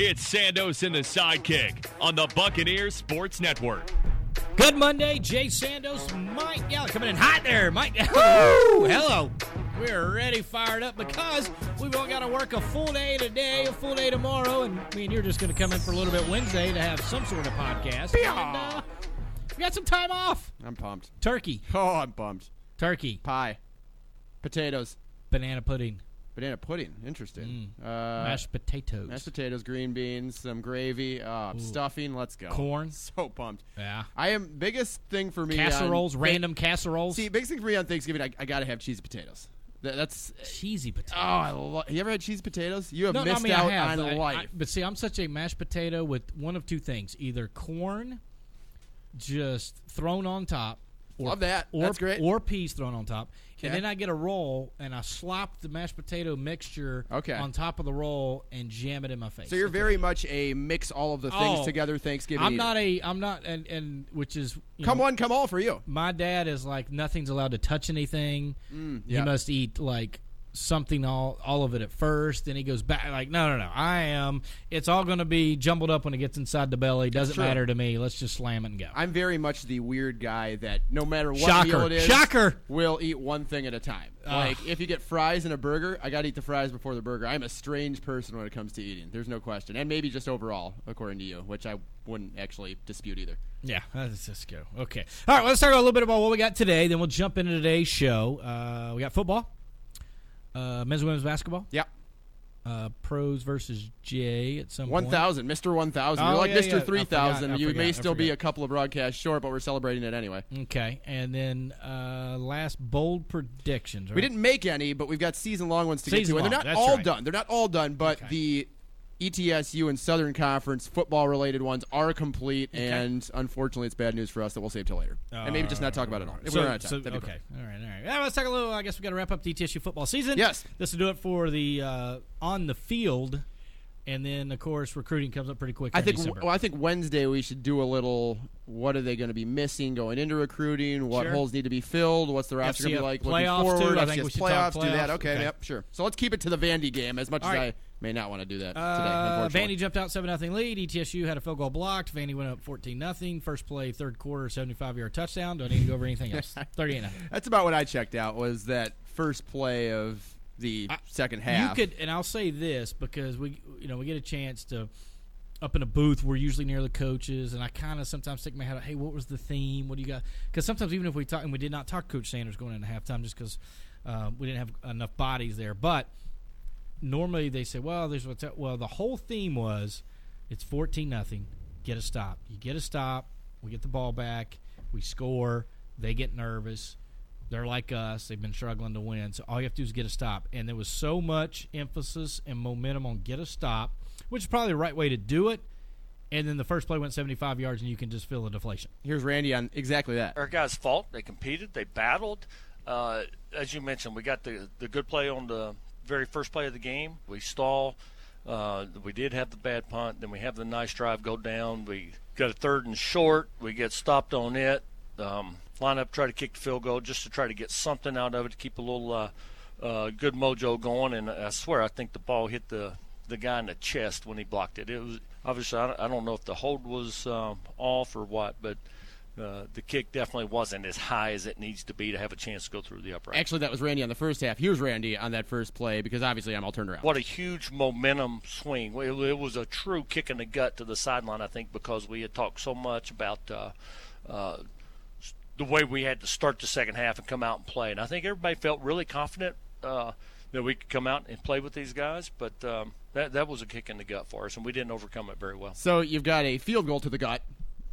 It's Sandos and the sidekick on the Buccaneers Sports Network. Good Monday, Jay Sandos, Mike Gallup coming in hot there. Mike Woo! Hello. We're ready, fired up because we've all got to work a full day today, a full day tomorrow, and me and you're just going to come in for a little bit Wednesday to have some sort of podcast. And, uh, we got some time off. I'm pumped. Turkey, Oh, I'm pumped. turkey, Pie, potatoes, banana pudding, banana pudding. Interesting. Uh, mashed potatoes, mashed potatoes, green beans, some gravy, uh, stuffing. Let's go. corn. So pumped. Yeah. I am biggest thing for me. on- Casseroles, random casseroles. See, biggest thing for me on Thanksgiving, I, I gotta have cheesy potatoes. That, that's cheesy potatoes. oh, I lo- you ever had cheesy potatoes? You have no, no, I missed mean, out have, on life. I- but see, I'm such a mashed potato with one of two things: either corn, just thrown on top, or, Love that. or, That's great. or peas thrown on top, and then I get a roll and I slop the mashed potato mixture Okay. on top of the roll and jam it in my face. so you're very much a mix all of the things Oh, together Thanksgiving. I'm eater. not a. I'm not, and and which is come know, one, come all for you. My dad is like nothing's allowed to touch anything. Mm. You must eat like something all all of it at first. Then he goes back like no no no. I am. It's all going to be jumbled up when it gets inside the belly. Doesn't matter to me. Let's just slam it and go. I'm very much the weird guy that no matter what Shocker. meal it is, Shocker. will eat one thing at a time. Like if you get fries and a burger, I got to eat the fries before the burger. I'm a strange person when it comes to eating. There's no question, and maybe just overall, according to you, which I wouldn't actually dispute either. Yeah, let's just go. Okay. All right, well, let's talk a little bit about what we got today. Then we'll jump into today's show. Uh, we got football, uh, men's and women's basketball, Yeah, uh, pros versus Jay at some one point. thousand, Mister One Thousand. Oh, You're like yeah, Mister yeah. I Three forgot, I You forgot, may still be forgot. a couple of broadcasts short, but we're celebrating it anyway. Okay, and then uh, last bold predictions. Right? We didn't make any, but we've got season long ones to get to, and they're not that's all right. done. They're not all done, but the ETSU and Southern Conference football related ones are complete, and unfortunately, it's bad news for us that we'll save till later, and maybe just not talk about it all. If So- we run out of time, so- okay, all right, all right. Yeah, let's talk a little. I guess we got to wrap up the TSU football season. Yes. this will do it for the uh, on the field, and then of course recruiting comes up pretty quick. I in think well, I think Wednesday we should do a little. What are they going to be missing going into recruiting? What Sure. holes need to be filled? What's the roster going to be like playoffs, looking too. forward? I think we should playoffs, talk do that. Okay, Okay. yep, sure. So let's keep it to the Vandy game as much All as right. I may not want to do that today. Uh, Unfortunately, Vandy jumped out seven nothing lead. ETSU had a field goal blocked. Vandy went up fourteen nothing. First play, third quarter, seventy five yard touchdown. Don't need to go over anything else. Thirty eight nothing. That's about what I checked out. Was that first play of the second half? You could, and I'll say this because we, you know, we get a chance to up in a booth. We're usually near the coaches, and I kind of sometimes stick my head out. Hey, what was the theme? What do you got? Because sometimes even if we talk, and we did not talk Coach Sanders going into halftime, just because uh, we didn't have enough bodies there. But normally they say, well, there's what's well. The whole theme was it's fourteen nothing. Get a stop. You get a stop. We get the ball back. We score. They get nervous. They're like us. They've been struggling to win. So all you have to do is get a stop. And there was so much emphasis and momentum on get a stop, which is probably the right way to do it. And then the first play went 75 yards, and you can just feel the deflation. Here's Randy on exactly that. our guys fought. They competed. They battled. Uh, as you mentioned, we got the the good play on the very first play of the game. We stall. Uh, we did have the bad punt. Then we have the nice drive go down. We got a third and short. We get stopped on it. Um, line up, try to kick the field goal just to try to get something out of it to keep a little uh, uh, good mojo going. And I swear, I think the ball hit the the guy in the chest when he blocked it. It was obviously I don't, know if the hold was um, off or what, but uh, the kick definitely wasn't as high as it needs to be to have a chance to go through the upright. Actually, that was Randy on the first half. Here's Randy on that first play because obviously I'm all turned around. What a huge momentum swing! It, it was a true kick in the gut to the sideline. I think because we had talked so much about uh, uh, the way we had to start the second half and come out and play, and I think everybody felt really confident uh, that we could come out and play with these guys. But um, that that was a kick in the gut for us, and we didn't overcome it very well. So you've got a field goal to the gut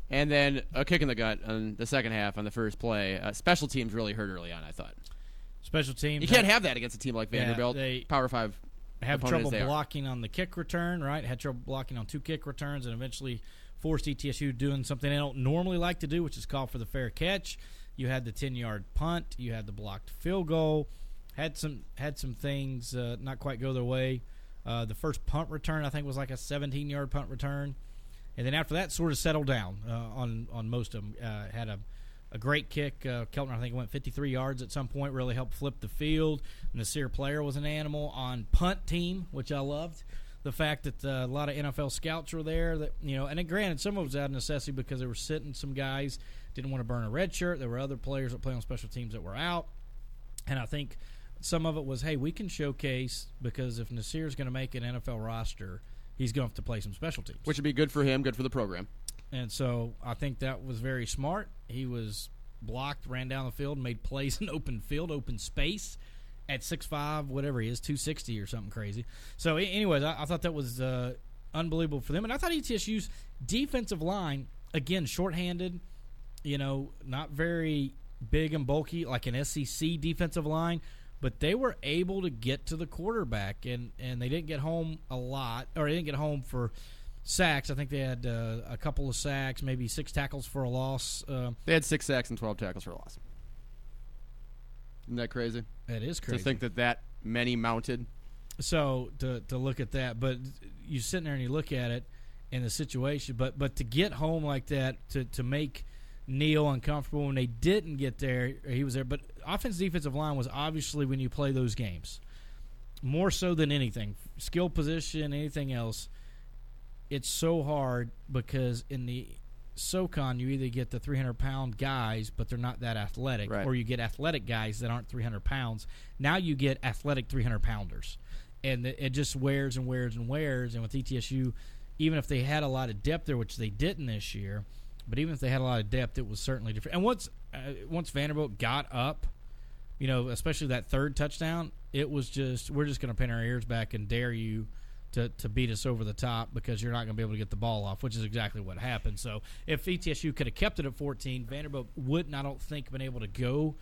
and then a kick in the gut on the second half on the first play. Uh, special teams really hurt early on. I thought. Special teams. You can't have that against a team like Vanderbilt. Yeah, they Power Five. Have trouble they are. blocking on the kick return, right? Had trouble blocking on two kick returns, and eventually forced ETSU doing something they don't normally like to do, which is call for the fair catch. You had the ten yard punt. You had the blocked field goal. Had some had some things uh, not quite go their way. Uh, the first punt return, I think, was like a 17 yard punt return, and then after that, sort of settled down uh, on on most of them. Uh, had a a great kick. Uh, Keltner, I think, went 53 yards at some point. Really helped flip the field. Nasir Player was an animal on punt team, which I loved. The fact that uh, a lot of NFL scouts were there. That you know, and granted, some of it was out of necessity because they were sitting. Some guys didn't want to burn a red shirt. There were other players that play on special teams that were out, and I think some of it was, hey, we can showcase because if Nasir's going to make an NFL roster, he's going to have to play some special teams. which would be good for him, good for the program. And so I think that was very smart. He was blocked, ran down the field, made plays in open field, open space at 6'5", whatever he is, 260 or something crazy. So, anyways, I, I thought that was uh, unbelievable for them. And I thought ETSU's defensive line, again, shorthanded, you know, not very big and bulky like an SEC defensive line, but they were able to get to the quarterback, and, and they didn't get home a lot, or they didn't get home for sacks. I think they had uh, a couple of sacks, maybe six tackles for a loss. Uh, They had six sacks and twelve tackles for a loss. Isn't that crazy? that is crazy. To think that that many mounted. so to to look at that, but you sitting there and you look at it in the situation, but but to get home like that, to to make Neal uncomfortable when they didn't get there, he was there. But offense defensive line was obviously when you play those games more so than anything, skill position, anything else. It's so hard because in the SoCon you either get the 300 pound guys, but they're not that athletic, Right. or you get athletic guys that aren't 300 pounds. Now you get athletic 300 pounders, and it just wears and wears and wears. And with ETSU, even if they had a lot of depth there, which they didn't this year, but even if they had a lot of depth, it was certainly different. And once uh, once Vanderbilt got up, you know, especially that third touchdown, it was just we're just going to pin our ears back and dare you to, to beat us over the top because you're not going to be able to get the ball off, which is exactly what happened. So if ETSU could have kept it at 14, Vanderbilt wouldn't, I don't think, been able to go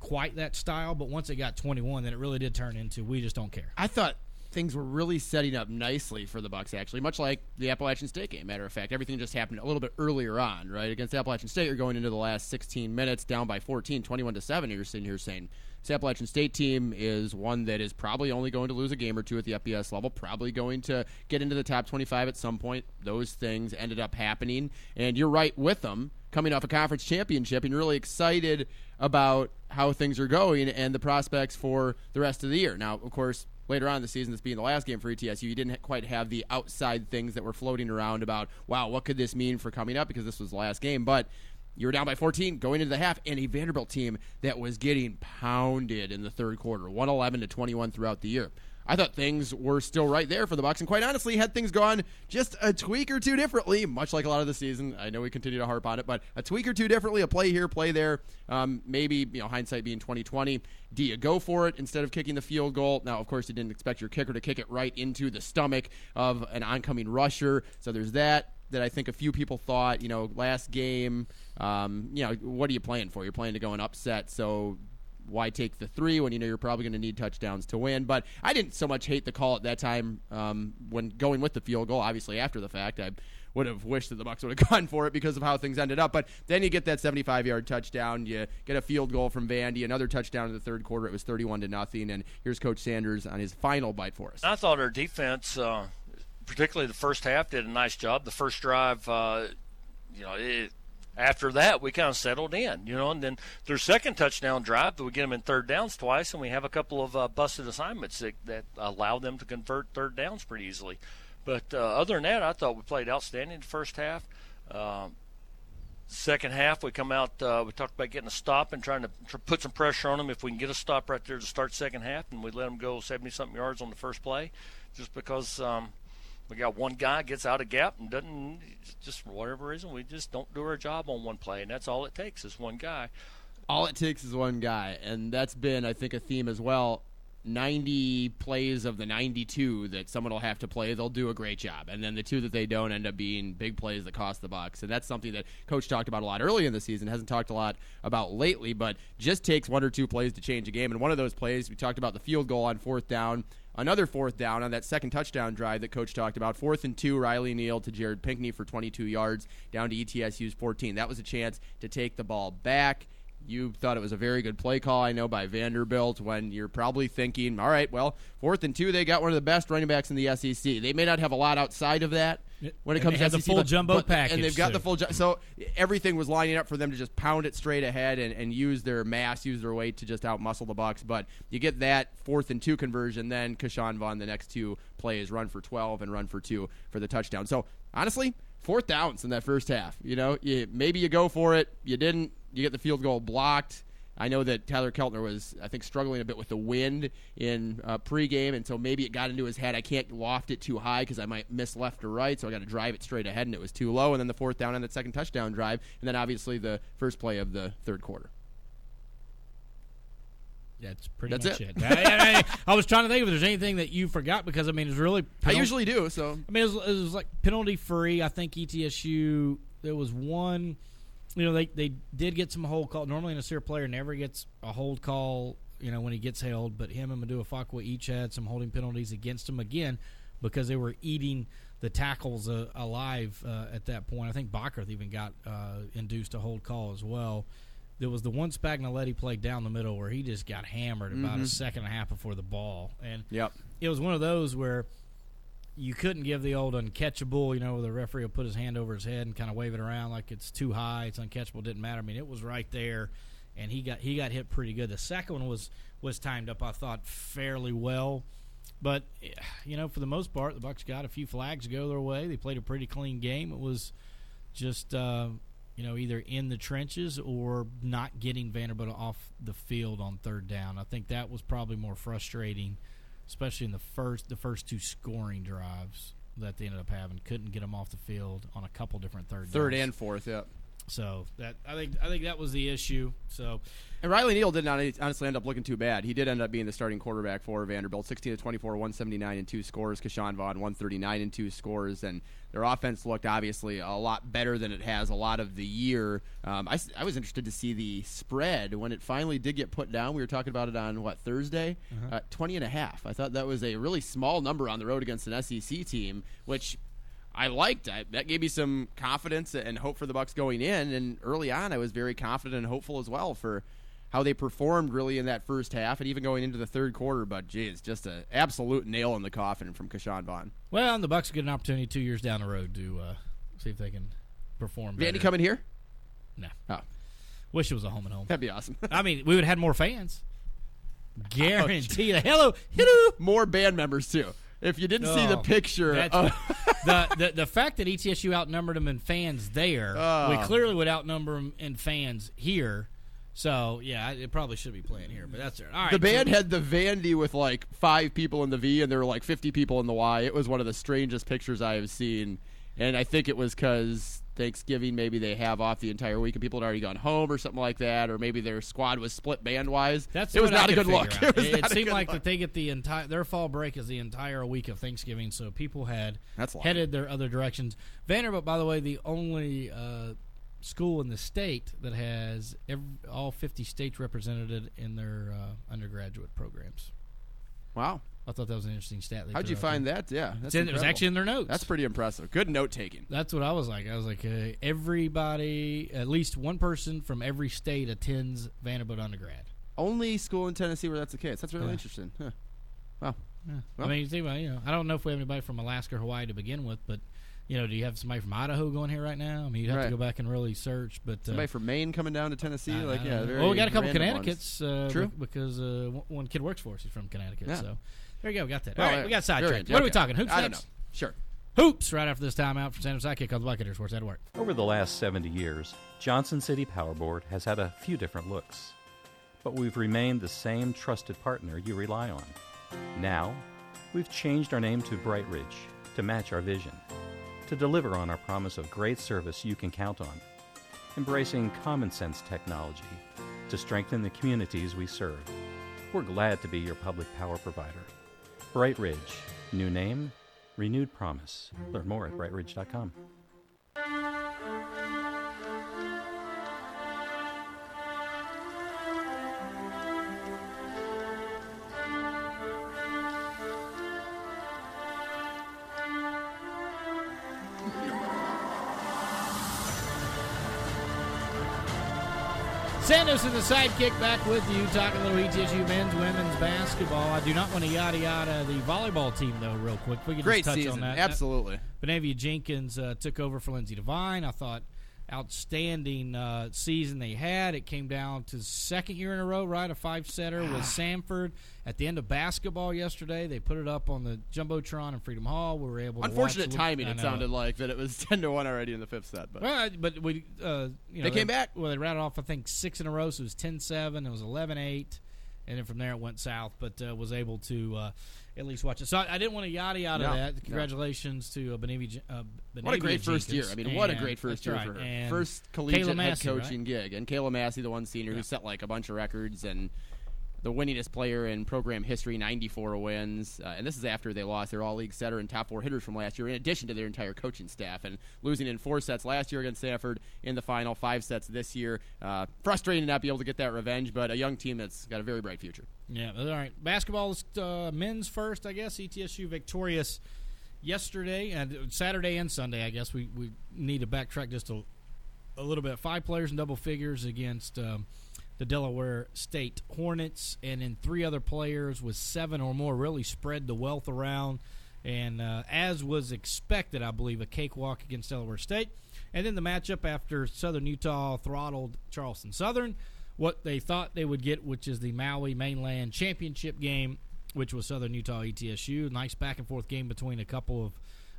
quite that style. But once it got 21, then it really did turn into we just don't care. I thought things were really setting up nicely for the Bucks. Actually, much like the Appalachian State game. Matter of fact, everything just happened a little bit earlier on, right? Against Appalachian State, you're going into the last 16 minutes down by 14, 21 to seven. You're sitting here saying. This Appalachian State team is one that is probably only going to lose a game or two at the FBS level, probably going to get into the top 25 at some point. Those things ended up happening, and you're right with them coming off a conference championship, and you're really excited about how things are going and the prospects for the rest of the year. Now, of course, later on in the season, this being the last game for ETSU, you didn't quite have the outside things that were floating around about, wow, what could this mean for coming up because this was the last game. But you were down by 14 going into the half, and a Vanderbilt team that was getting pounded in the third quarter, 111 to 21 throughout the year. I thought things were still right there for the Bucks, and quite honestly, had things gone just a tweak or two differently, much like a lot of the season. I know we continue to harp on it, but a tweak or two differently, a play here, play there. Um, maybe you know, hindsight being 2020. Do you go for it instead of kicking the field goal? Now, of course, you didn't expect your kicker to kick it right into the stomach of an oncoming rusher, so there's that that I think a few people thought, you know, last game, um, you know, what are you playing for? You're playing to go and upset, so why take the three when you know you're probably going to need touchdowns to win? But I didn't so much hate the call at that time um, when going with the field goal. Obviously, after the fact, I would have wished that the Bucks would have gone for it because of how things ended up. But then you get that 75 yard touchdown, you get a field goal from Vandy, another touchdown in the third quarter. It was 31 to nothing, and here's Coach Sanders on his final bite for us. I thought our defense, uh, particularly the first half, did a nice job. The first drive, uh, you know, it, after that we kind of settled in, you know, and then their second touchdown drive, we get them in third downs twice, and we have a couple of uh, busted assignments that, that allow them to convert third downs pretty easily. But uh, other than that, I thought we played outstanding the first half. Um, Second half, we come out. Uh, we talked about getting a stop and trying to tr- put some pressure on them. If we can get a stop right there to start second half, and we let them go 70 something yards on the first play, just because um, we got one guy gets out of gap and doesn't just for whatever reason we just don't do our job on one play, and that's all it takes is one guy. All it takes is one guy, and that's been, I think, a theme as well. 90 plays of the 92 that someone will have to play, they'll do a great job. And then the two that they don't end up being big plays that cost the Bucks. And that's something that coach talked about a lot early in the season, hasn't talked a lot about lately, but just takes one or two plays to change a game. And one of those plays, we talked about the field goal on fourth down. Another fourth down on that second touchdown drive that coach talked about. Fourth and two, Riley Neal to Jared Pinkney for 22 yards, down to ETSU's 14. That was a chance to take the ball back you thought it was a very good play call, I know, by Vanderbilt when you're probably thinking, all right, well, fourth and two, they got one of the best running backs in the SEC. They may not have a lot outside of that when it And comes to had the full but- jumbo but- package, And they've got too. the full ju- So everything was lining up for them to just pound it straight ahead and, and use their mass, use their weight to just outmuscle the Bucks. But you get that fourth and two conversion, then Ke'Shawn Vaughn, the next two plays, run for 12 and run for two for the touchdown. So honestly, fourth downs in that first half. You know, you, maybe you go for it, you didn't, you get the field goal blocked. I know that Tyler Keltner was, I think, struggling a bit with the wind in uh, pregame, and so maybe it got into his head. I can't loft it too high because I might miss left or right, so I got to drive it straight ahead, and it was too low. And then the fourth down on that second touchdown drive, and then obviously the first play of the third quarter. That's pretty That's much it. it. I, I- I was trying to think if there's anything that you forgot because I mean it's really. I usually do, so I mean, it was, it was like penalty free. I think ETSU. There was one. You know, they they did get some hold call. Normally, a Nasir Player never gets a hold call. You know, when he gets held, but him and Madua Fakwa each had some holding penalties against him again because they were eating the tackles uh, alive uh, at that point. I think Bockerth even got uh, induced a hold call as well. There was the one Spagnoletti play down the middle where he just got hammered about a second and a half before the ball, and yep. it was one of those where you couldn't give the old uncatchable, you know, the referee will put his hand over his head and kind of wave it around like it's too high, it's uncatchable, didn't matter. I mean, it was right there, and he got he got hit pretty good. The second one was was timed up, I thought, fairly well, but you know, for the most part, the Bucks got a few flags go their way. They played a pretty clean game. It was just uh, you know either in the trenches or not getting Vanderbilt off the field on third down. I think that was probably more frustrating, especially in the first the first two scoring drives that they ended up having. Couldn't get them off the field on a couple different third Third downs. and fourth, yeah. So that I think I think that was the issue. So And Riley Neal did not honestly end up looking too bad. He did end up being the starting quarterback for Vanderbilt. 16 to 24, 179 and two scores. Ke'Shawn Vaughn, 139 and two scores. And their offense looked obviously a lot better than it has a lot of the year. Um, I, I was interested to see the spread when it finally did get put down. We were talking about it on, what, Thursday? Uh, 20 and a half. I thought that was a really small number on the road against an SEC team, which I liked. I, that gave me some confidence and hope for the Bucks going in. And early on, I was very confident and hopeful as well for how they performed really in that first half and even going into the third quarter. But geez, just an absolute nail in the coffin from Ke'Shawn Vaughn. well, and the Bucks get an opportunity two years down the road to uh, see if they can perform. Better. Vandy coming here? No, Oh, wish it was a home and home. that'd be awesome. I mean, we would have had more fans. Guarantee. Hello, hello. More band members too. If you didn't see the Oh, picture, of- the, the the fact that ETSU outnumbered them in fans there, Oh. we clearly would outnumber them in fans here. So yeah, it probably should be playing here, but that's it. All right. the band so- had the Vandy with like five people in the V, and there were like fifty people in the Y. It was one of the strangest pictures I have seen, and I think it was because Thanksgiving maybe they have off the entire week, and people had already gone home or something like that, or maybe their squad was split band wise. That's it was not a could good look. figure out. It, was It, seemed like look. that they get the entire their fall break is the entire week of Thanksgiving, so people had That's headed their other directions. Vanderbilt, by the way, the only uh, school in the state that has every, all 50 states represented in their uh, undergraduate programs. Wow, I thought that was an interesting stat. how'd you find there. that? Yeah, that's in- it was actually in their notes. That's pretty impressive. Good note taking. That's what I was like. I was like, uh, everybody, at least one person from every state attends Vanderbilt undergrad. Only school in Tennessee where that's the case. That's really Yeah. interesting. Huh. Wow. I Well- mean, you think about, you know, I don't know if we have anybody from Alaska or Hawaii to begin with, but you know, do you have somebody from Idaho going here right now? I mean, you'd have Right. to go back and really search. But uh, Somebody from Maine coming down to Tennessee, I- like I yeah. well, we got a couple. Connecticut's. Uh, True. because uh, one- one kid works for us. He's from Connecticut. Yeah. So there you go. We got that. Well, All right, we got uh, very sidetracked. good. What are we talking? Hoops I don't next? know. Sure. hoops right after this timeout from San Jose Sidekick on the Buccaneers Sports Network. Over the last 70 years, Johnson City Power Board has had a few different looks, but we've remained the same trusted partner you rely on. Now, we've changed our name to BrightRidge to match our vision, to deliver on our promise of great service you can count on, embracing common sense technology to strengthen the communities we serve. We're glad to be your public power provider. BrightRidge, new name, renewed promise. Learn more at brightridge.com. Sandos and the sidekick back with you, talking a little ETSU men's, women's basketball. I do not want to yada yada the volleyball team though, real quick. We can Great just touch season, on that. absolutely. Benavia Jenkins uh, took over for Lindsay Devine. I thought outstanding uh, season they had. It came down to second year in a row, right? A five setter with Samford. At the end of basketball yesterday, they put it up on the jumbotron in Freedom Hall. We were able. to Unfortunate timing. It sounded like that it was ten to one already in the fifth set, but Well, but we, uh, you know, They came back. Well, they rattled off, I think, six in a row. So it was 10-7. It was 11-8. and then from there it went south. But uh, was able to uh, at least watch it. So I, I didn't want to yada yada No, that. no. Congratulations to uh. Uh, What a great first year! I mean, what a great first year right. for her. And First collegiate Kayla head Massey, right? coaching gig, and Kayla Massey, the one senior who set like a bunch of records and the winningest player in program history, 94 wins. Uh, and this is after they lost their all-league setter and top four hitters from last year, in addition to their entire coaching staff, and losing in four sets last year against Samford in the final, five sets this year. Uh, frustrating to not be able to get that revenge, but a young team that's got a very bright future. Yeah, all right. Basketball is uh, men's first, I guess. ETSU victorious yesterday and Saturday and Sunday. I guess we, we need to backtrack just a, a little bit. Five players in double figures against um, the Delaware State Hornets, and then three other players with seven or more really spread the wealth around. And uh, as was expected, I believe, a cakewalk against Delaware State. And then the matchup after Southern Utah throttled Charleston Southern what they thought they would get, which is the Maui Mainland Championship game, which was Southern Utah ETSU. Nice back and forth game between a couple of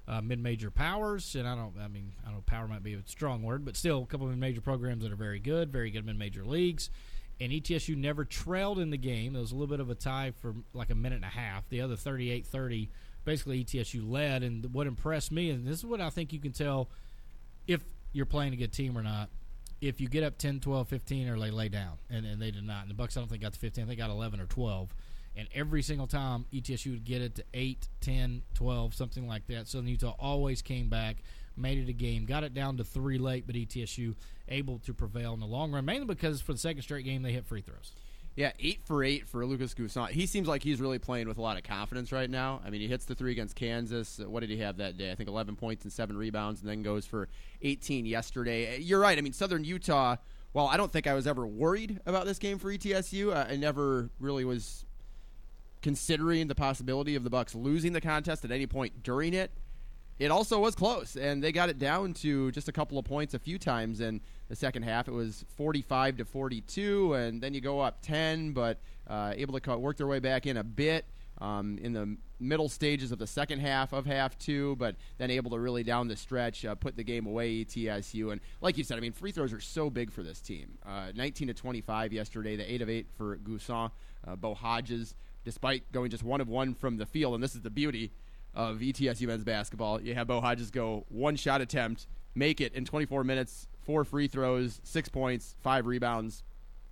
uh, mid-major powers, and I don't, I mean, I don't know, power might be a strong word, but still a couple of mid-major programs that are very good, very good mid-major leagues. And ETSU never trailed in the game. There was a little bit of a tie for like a minute and a half. The other 38-30, basically ETSU led. And what impressed me, and this is what I think you can tell if you're playing a good team or not if you get up 10, 12, 15, or they lay down. And, and they did not. And the Bucks, I don't think, got to 15. They got 11 or 12. And every single time, ETSU would get it to 8, 10, 12, something like that. Southern Utah always came back, made it a game, got it down to three late, but ETSU able to prevail in the long run, mainly because for the second straight game, they hit free throws. Yeah, eight for eight for Lucas N'Guessan. He seems like he's really playing with a lot of confidence right now. I mean, he hits the three against Kansas. Uh, What did he have that day? I think 11 points and seven rebounds, and then goes for 18 yesterday. Uh, You're right. I mean, Southern Utah. Well, I don't think I was ever worried about this game for ETSU. Uh, I never really was considering the possibility of the Bucks losing the contest at any point during it it also was close, and they got it down to just a couple of points a few times in the second half. It was 45 to 42, and then you go up 10, but uh, able to work their way back in a bit um, in the middle stages of the second half of half two, but then able to really down the stretch uh, put the game away. ETSU, and like you said, I mean, free throws are so big for this team. Uh, 19 to 25 yesterday, the eight of eight for N'Guessan, uh, Bo Hodges. Despite going just one of one from the field, and this is the beauty of ETSU men's basketball. You have Bo Hodges go one shot attempt, make it in 24 minutes, four free throws, six points, five rebounds.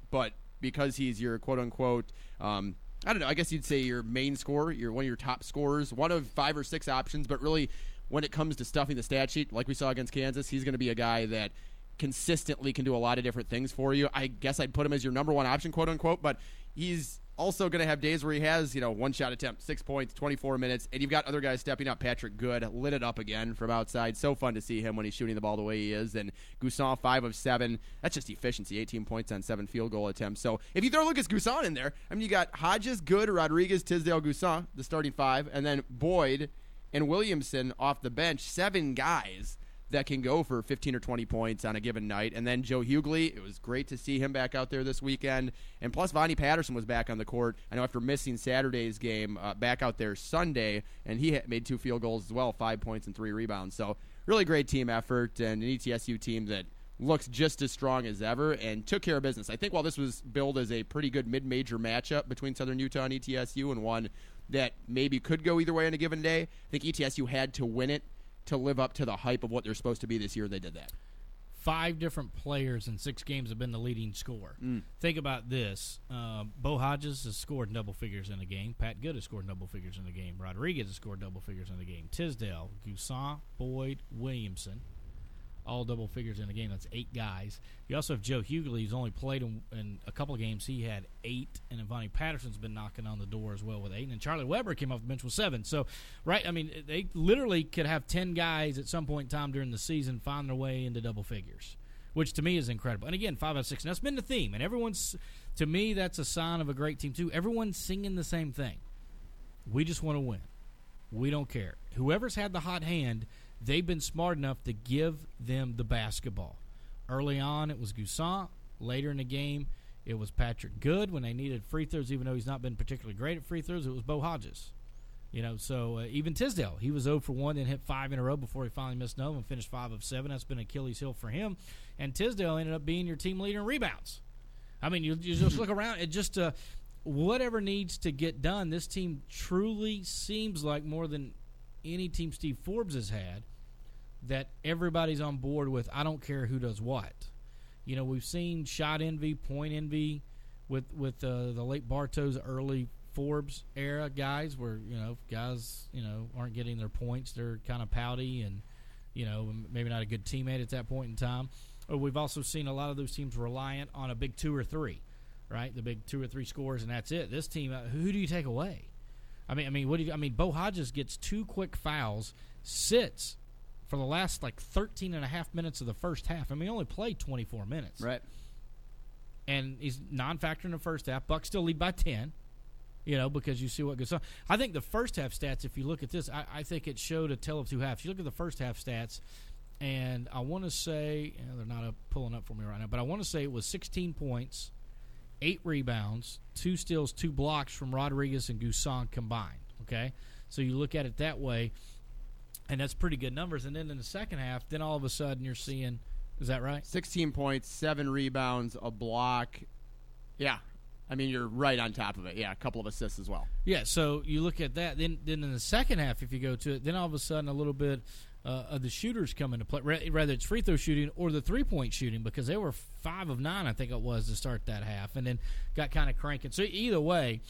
But because he's your quote unquote, um, I don't know, I guess you'd say your main scorer, you're one of your top scorers, one of five or six options, but really when it comes to stuffing the stat sheet, like we saw against Kansas, he's going to be a guy that consistently can do a lot of different things for you. I guess I'd put him as your number one option, quote unquote, but he's also going to have days where he has, you know, one shot attempt, six points, 24 minutes, and you've got other guys stepping up. Patrick Good lit it up again from outside. So fun to see him when he's shooting the ball the way he is. And N'Guessan, five of seven. That's just efficiency, 18 points on seven field goal attempts. So if you throw Lucas N'Guessan in there, I mean, you got Hodges, Good, Rodriguez, Tisdale, N'Guessan, the starting five, and then Boyd and Williamson off the bench. Seven guys that can go for 15 or 20 points on a given night. And then Joe Hughley, it was great to see him back out there this weekend. And plus, Vonnie Patterson was back on the court. I know after missing Saturday's game, uh, back out there Sunday, and he made two field goals as well, five points and three rebounds. So really great team effort and an ETSU team that looks just as strong as ever and took care of business. I think while this was billed as a pretty good mid-major matchup between Southern Utah and ETSU and one that maybe could go either way on a given day, I think ETSU had to win it to live up to the hype of what they're supposed to be this year. They did that. Five different players in six games have been the leading scorer. Think about this: uh, Bo Hodges has scored double figures in a game. Pat Good has scored double figures in a game. Rodriguez has scored double figures in a game. Tisdale, N'Guessan, Boyd, Williamson, all double figures in a game. That's eight guys. You also have Joe Hughley, who's only played in, in a couple of games. He had eight, and Vonnie Patterson's been knocking on the door as well with eight. And Charlie Weber came off the bench with seven. So, right, I mean, they literally could have ten guys at some point in time during the season find their way into double figures, which to me is incredible. And again, five out of six. And that's been the theme. And everyone's, to me, that's a sign of a great team too. Everyone's singing the same thing. We just want to win. We don't care. Whoever's had the hot hand, they've been smart enough to give them the basketball. Early on, it was N'Guessan. Later in the game, it was Patrick Good. When they needed free throws, even though he's not been particularly great at free throws, it was Bo Hodges. You know, so uh, even Tisdale, he was 0 for 1 and hit five in a row before he finally missed another and finished 5 of 7. That's been Achilles' heel for him. And Tisdale ended up being your team leader in rebounds. I mean, you, you just look around. It just uh, whatever needs to get done. This team truly seems like more than any team Steve Forbes has had that everybody's on board with. I don't care who does what. You know, we've seen shot envy, point envy, with with uh, the late Bartow early Forbes era guys, where you know guys you know aren't getting their points. They're kind of pouty and you know maybe not a good teammate at that point in time. Or we've also seen a lot of those teams reliant on a big two or three, right? The big two or three scores, and that's it. This team, uh, who do you take away? I mean, I mean, what do you? I mean, Bo Hodges gets two quick fouls, sits for the last like 13 and a half minutes of the first half. I mean, he only played 24 minutes. Right. And he's non-factor in the first half. Bucks still lead by 10. You know, because you see what goes on. I think the first half stats, if you look at this, I, I think it showed a tell of two halves. You look at the first half stats, and I want to say you know, they're not up, pulling up for me right now, but I want to say it was 16 points, eight rebounds, two steals, two blocks from Rodriguez and N'Guessan combined. Okay, so you look at it that way, and that's pretty good numbers. And then in the second half, then all of a sudden you're seeing, is that right? 16 points, seven rebounds, a block. Yeah. I mean, you're right on top of it. Yeah, a couple of assists as well. Yeah, so you look at that. Then, then in the second half, if you go to it, then all of a sudden a little bit uh, of the shooters come into play. Ra- Rather, it's free throw shooting or the three point shooting because they were five of nine, I think it was, to start that half, and then got kind of cranking. So either way,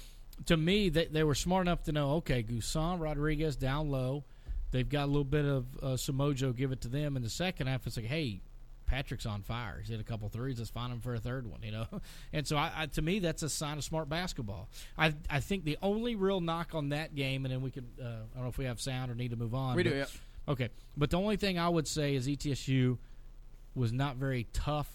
to me, they, they were smart enough to know okay, N'Guessan, Rodriguez down low. They've got a little bit of uh, some mojo. Give it to them in the second half. It's like, hey, Patrick's on fire. He's hit a couple threes. Let's find him for a third one, you know. And so, I, I, to me, that's a sign of smart basketball. I I think the only real knock on that game, and then we could uh, I don't know if we have sound or need to move on. We do, yeah. Okay, but the only thing I would say is ETSU was not very tough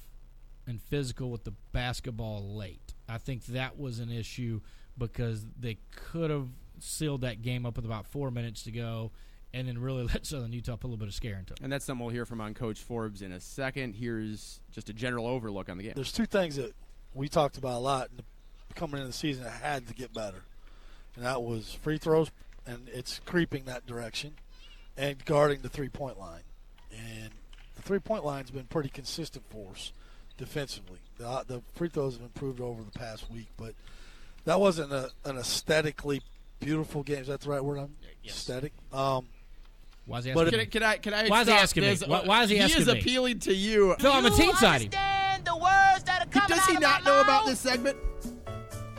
and physical with the basketball late. I think that was an issue because they could have sealed that game up with about four minutes to go, and then really let Southern Utah put a little bit of scare into it. And that's something we'll hear from on Coach Forbes in a second. Here's just a general overlook on the game. There's two things that we talked about a lot coming into the season that had to get better, and that was free throws, and it's creeping that direction, and guarding the three point line. And the three point line's been pretty consistent for us defensively. The, uh, the free throws have improved over the past week, but that wasn't a, an aesthetically beautiful game. Is that the right word? I'm aesthetic. Um, Why is he asking it- me? Can I? Can I? Why is he stop asking me? this? Why- why is he asking He is me? appealing to you. Phil, I'm a team side him. the words that are coming Does he not my know about this segment?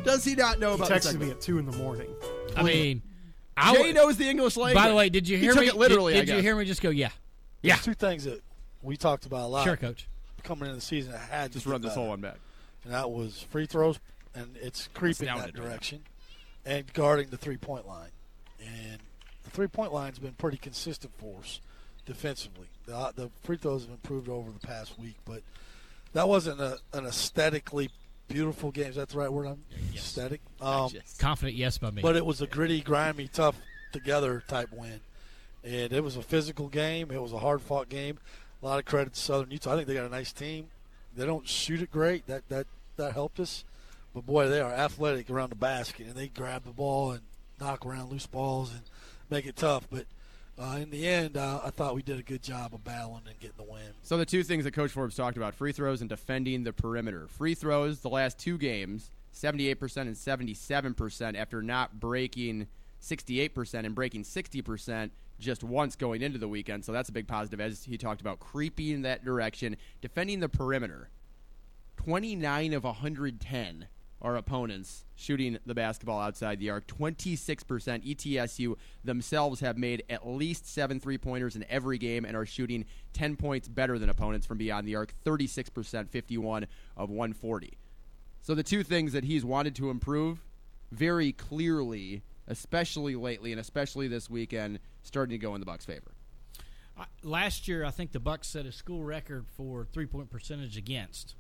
Does he not know He about this texted segment? me at two in the morning. I mean, I Jay would- knows the English language. By the way, did you He hear took me? it literally, Did, I did you hear me just go, yeah, yeah? There's two things that we talked about a lot. Sure, Coach. Coming into the season I had Just get run this whole one back. and that was free throws, and it's creeping down that it right direction, and guarding the three point line. And the three point line's been pretty consistent for us defensively. The, uh, the free throws have improved over the past week, but that wasn't a, an aesthetically beautiful game. Is that the right word? I'm aesthetic. Um, Confident yes by me. but it was a gritty, grimy, tough together type win. and it was a physical game. It was a hard fought game. A lot of credit to Southern Utah. I think they got a nice team. They don't shoot it great. That that that helped us, but boy, they are athletic around the basket, and they grab the ball and knock around loose balls and make it tough. But uh, in the end, uh, I thought we did a good job of battling and getting the win. So the two things that Coach Forbes talked about: free throws and defending the perimeter. Free throws, the last two games, seventy-eight percent and seventy-seven percent after not breaking sixty-eight percent and breaking sixty percent just once going into the weekend. So that's a big positive. As he talked about, creeping in that direction, defending the perimeter. Twenty-nine of hundred ten our opponents shooting the basketball outside the arc. 26%. ETSU themselves have made at least seven three pointers in every game and are shooting 10 points better than opponents from beyond the arc. 36%, 51 of 140. So the two things that he's wanted to improve very clearly, especially lately and especially this weekend, starting to go in the Bucks' favor. Last year, I think the Bucks set a school record for three point percentage against,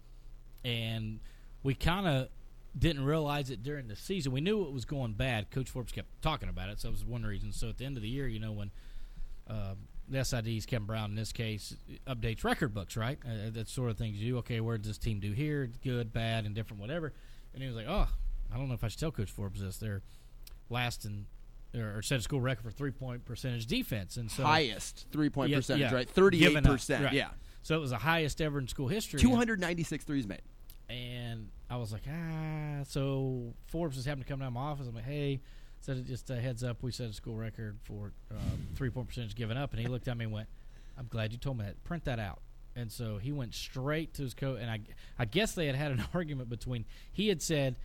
and we kind of didn't realize it during the season. We knew it was going bad. Coach Forbes kept talking about it, so that was one reason. So at the end of the year, you know, when uh, the SIDs, Kevin Brown in this case, updates record books, right? Uh, that sort of things you do. Okay, where does this team do here? Good, bad, and different, whatever. And he was like, oh, I don't know if I should tell Coach Forbes this. They're last in or set a school record for three point percentage defense, and so highest three point yeah, percentage, yeah, right? Thirty eight percent, yeah. So it was the highest ever in school history. 296 threes made. And I was like, ah. So Forbes just happened to come down to my office. I'm like, hey, said it just a heads up. We set a school record for uh, three point percentage given up. And he looked at me and went, I'm glad you told me that. Print that out. And so he went straight to his coach. And I, I guess they had had an argument between. He had said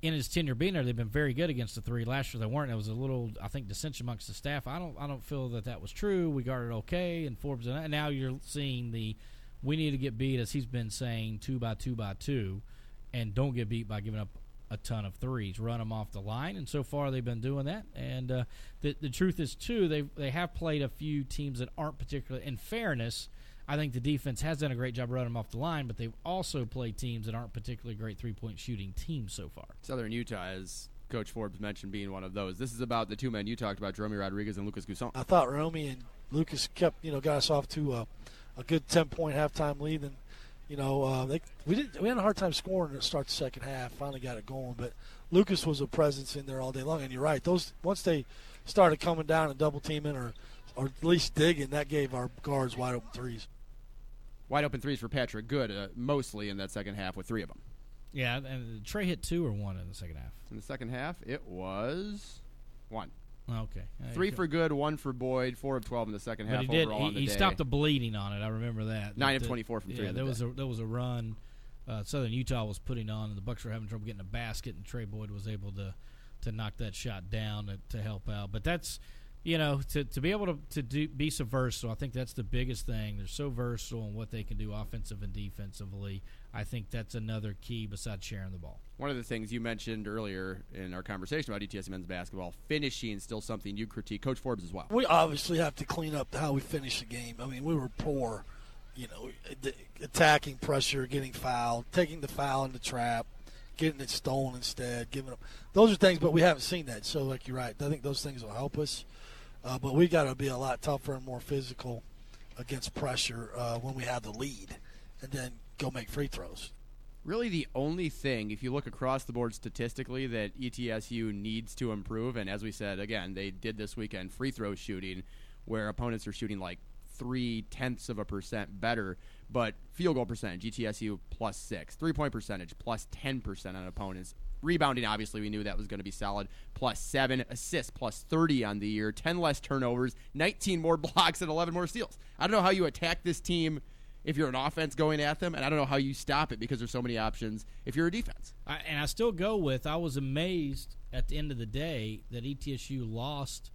in his tenure being there, they've been very good against the three. Last year they weren't. It was a little, I think, dissension amongst the staff. I don't, I don't feel that that was true. We guarded okay, and Forbes. And now you're seeing the we need to get beat, as he's been saying, two by two by two, and don't get beat by giving up a ton of threes. Run them off the line, and so far they've been doing that. And uh, the the truth is too, they they have played a few teams that aren't particularly. In fairness, I think the defense has done a great job running them off the line, but they've also played teams that aren't particularly great three point shooting teams so far. Southern Utah is. Coach Forbes mentioned being one of those. This is about the two men you talked about, Jeromy Rodriguez and Lucas N'Guessan. I thought Romy and Lucas kept, you know, got us off to a, a good ten point halftime lead, and you know, uh, they, we didn't we had a hard time scoring to start the second half. Finally got it going, but Lucas was a presence in there all day long. And you're right; those once they started coming down and double teaming or or at least digging, that gave our guards wide open threes. Wide open threes for Patrick Good, uh, mostly in that second half with three of them. Yeah, and Trey hit two or one in the second half. In the second half, it was one. Okay. Three for good, one for Boyd, four of twelve in the second half but he did, overall. He, he stopped the bleeding on it. I remember that. Nine But of 24 from three Yeah, there was day. a there was a run. Uh, Southern Utah was putting on, and the Bucks were having trouble getting a basket, and Tray Boyd was able to to knock that shot down to, to help out. But that's you know to, to be able to to do, be so versatile. I think that's the biggest thing. They're so versatile in what they can do offensive and defensively. I think that's another key besides sharing the ball. One of the things you mentioned earlier in our conversation about ETS men's basketball, finishing is still something you critique. Coach Forbes as well. We obviously have to clean up how we finish the game. I mean, we were poor, you know, attacking pressure, getting fouled, taking the foul in the trap, getting it stolen instead, giving up. Those are things, but we haven't seen that. So, like you're right, I think those things will help us. Uh, but we got to be a lot tougher and more physical against pressure uh, when we have the lead, and then go make free throws. Really, the only thing, if you look across the board statistically, that ETSU needs to improve, and as we said, again, they did this weekend free throw shooting, where opponents are shooting like three tenths of a percent better, but field goal percentage, ETSU plus six, three point percentage plus 10% on opponents. Rebounding, obviously, we knew that was going to be solid, plus seven, assists plus 30 on the year, 10 less turnovers, 19 more blocks, and 11 more steals. I don't know how you attack this team if you're an offense going at them, and I don't know how you stop it because there's so many options if you're a defense. I, and I still go with I was amazed at the end of the day that ETSU lost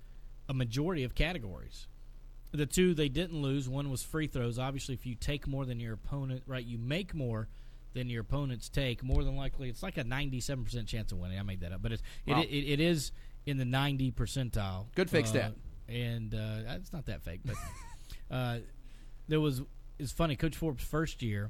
a majority of categories. The two they didn't lose, one was free throws. Obviously, if you take more than your opponent, right, you make more than your opponents take. More than likely, it's like a 97% chance of winning. I made that up, but it's, Wow. it, it, it is in the 90 percentile. Good fake Uh, stat. And uh, it's not that fake, but uh, there was. It's funny. Coach Forbes' first year,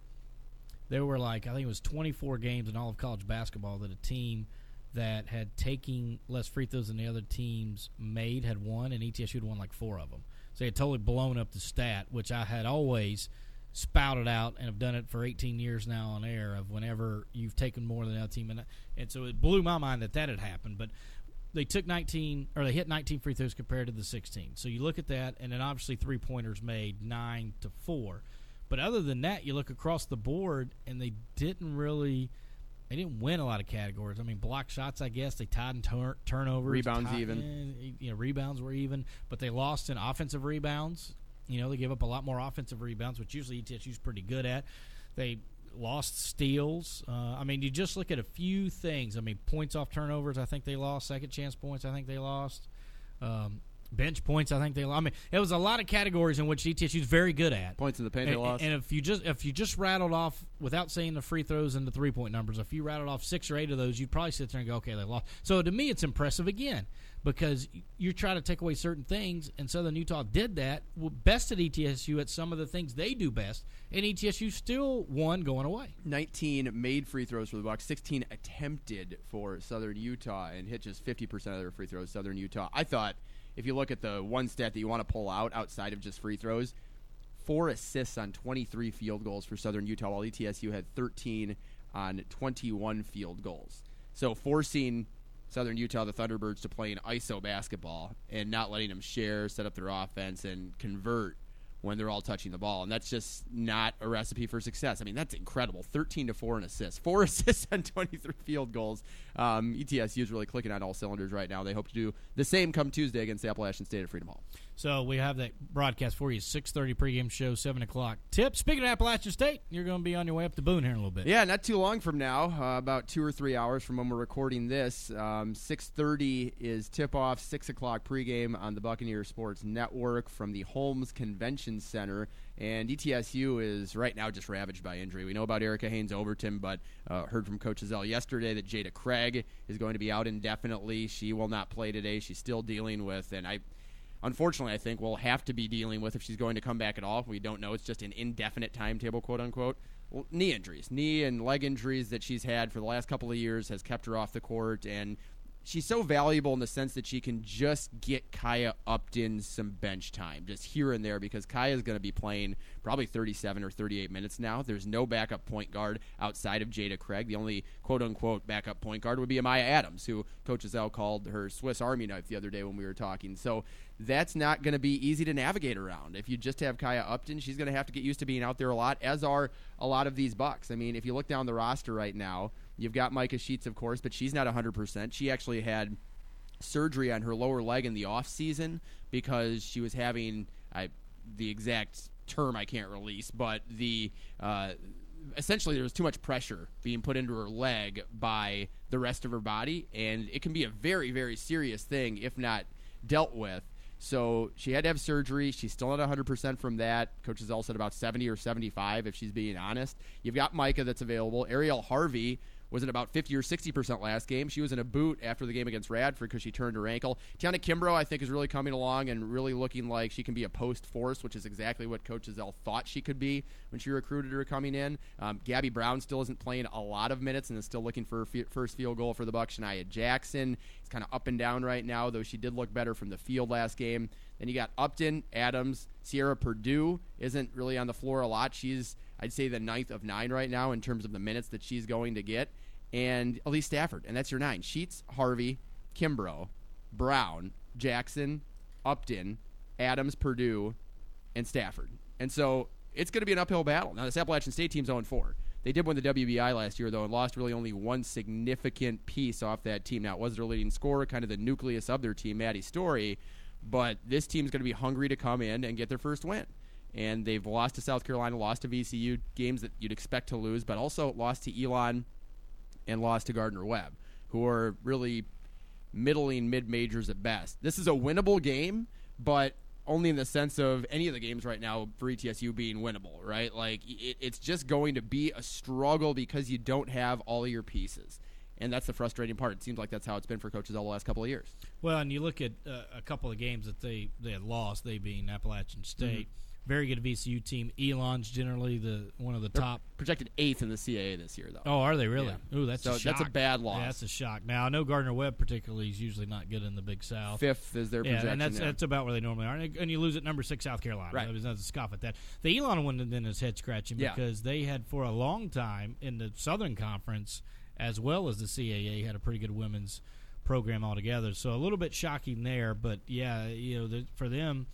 there were like I think it was 24 games in all of college basketball that a team that had taking less free throws than the other teams made had won, and ETSU had won like four of them. So they had totally blown up the stat, which I had always spouted out and have done it for 18 years now on air of whenever you've taken more than a team. And, and so it blew my mind that that had happened. But they took 19 or they hit 19 free throws compared to the 16. So you look at that, and then obviously three pointers made nine to four. But other than that, you look across the board, and they didn't really. They didn't win a lot of categories. I mean, block shots, I guess they tied in tur- turnovers, Rebounds tied- even. eh, You know, rebounds were even, but they lost in offensive rebounds. You know, they gave up a lot more offensive rebounds, which usually ETSU's pretty good at. They lost steals. Uh, I mean, you just look at a few things. I mean, points off turnovers, I think they lost. Second chance points, I think they lost. Um, bench points, I think they lost. I mean, it was a lot of categories in which ETSU's very good at. Points in the paint, and, they lost. And if you just if you just rattled off without saying the free throws and the three point numbers, if you rattled off six or eight of those, you'd probably sit there and go, okay, they lost. So to me, it's impressive again because you're trying to take away certain things, and Southern Utah did that. Bested ETSU at some of the things they do best, and ETSU still won going away. 19 made free throws for the Bucks, 16 attempted for Southern Utah, and hit just 50% of their free throws. Southern Utah. I thought if you look at the one stat that you want to pull out outside of just free throws, four assists on 23 field goals for Southern Utah, while ETSU had 13 on 21 field goals. So forcing Southern Utah, the Thunderbirds, to play an ISO basketball and not letting them share, set up their offense, and convert when they're all touching the ball, and that's just not a recipe for success. I mean, that's incredible. Thirteen to four and assists, four assists on twenty-three field goals. Um, ETSU is really clicking on all cylinders right now. They hope to do the same come Tuesday against Appalachian State at Freedom Hall. So we have that broadcast for you. Six thirty pregame show, seven o'clock tip. Speaking of Appalachian State, you're going to be on your way up to Boone here in a little bit. Yeah, not too long from now, uh, about two or three hours from when we're recording this. Um, Six thirty is tip off. Six o'clock pregame on the Buccaneer Sports Network from the Holmes Convocation Center. And ETSU is right now just ravaged by injury. We know about Erica Haynes Overton, but uh, heard from Coach Ezell yesterday that Jada Craig is going to be out indefinitely. She will not play today. She's still dealing with, and I unfortunately, I think we'll have to be dealing with if she's going to come back at all. We don't know. It's just an indefinite timetable, quote unquote. Well, knee injuries, knee and leg injuries that she's had for the last couple of years has kept her off the court, and she's so valuable in the sense that she can just get Kaya Upton some bench time, just here and there, because Kaya's going to be playing probably 37 or 38 minutes now. There's no backup point guard outside of Jada Craig. The only quote unquote backup point guard would be Amaya Adams, who Coach Ezell called her Swiss Army knife the other day when we were talking. So that's not going to be easy to navigate around. If you just have Kaya Upton, she's going to have to get used to being out there a lot, as are a lot of these Bucks. I mean, if you look down the roster right now, you've got Micah Sheets, of course, but she's not 100%. She actually had surgery on her lower leg in the off season because she was having I, the exact term I can't release, but the uh, essentially there was too much pressure being put into her leg by the rest of her body, and it can be a very very serious thing if not dealt with. So she had to have surgery. She's still not 100% from that. Coach all said about 70 or 75 if she's being honest. You've got Micah that's available. Ariel Harvey was at about 50 or 60% last game. She was in a boot after the game against Radford because she turned her ankle. Tiana Kimbrough, I think, is really coming along and really looking like she can be a post force, which is exactly what Coach Ezell thought she could be when she recruited her coming in. Um, Gabby Brown still isn't playing a lot of minutes and is still looking for her f- first field goal for the Bucks. Shania Jackson is kind of up and down right now, though she did look better from the field last game. Then you got Upton, Adams, Sierra Purdue isn't really on the floor a lot. She's I'd say the ninth of nine right now in terms of the minutes that she's going to get. And Elise Stafford, and that's your nine. Sheets, Harvey, Kimbrough, Brown, Jackson, Upton, Adams, Purdue, and Stafford. And so it's going to be an uphill battle. Now, this Appalachian State team's 0 4. They did win the WBI last year, though, and lost really only one significant piece off that team. Now, it was their leading scorer, kind of the nucleus of their team, Maddie Story. But this team's going to be hungry to come in and get their first win and they've lost to South Carolina, lost to VCU, games that you'd expect to lose, but also lost to Elon and lost to Gardner Webb, who are really middling mid majors at best. This is a winnable game, but only in the sense of any of the games right now for ETSU being winnable, right? Like it, it's just going to be a struggle because you don't have all of your pieces. And that's the frustrating part. It seems like that's how it's been for coaches all the last couple of years. Well, and you look at uh, a couple of games that they they had lost, they being Appalachian State. Very good VCU team. Elon's generally the one of the They're top. projected eighth in the CAA this year, though. Oh, are they really? Yeah. Ooh, that's So a shock. that's a bad loss. Yeah, that's a shock. Now I know Gardner Webb particularly is usually not good in the Big South. Fifth is their yeah, projection. and that's that's about where they normally are. And, you lose at number six South Carolina. Right. There's nothing to scoff at that. The Elon one then is head scratching Yeah. because they had for a long time in the Southern Conference as well as the CAA had a pretty good women's program altogether. So a little bit shocking there, but yeah, you know, the, for them.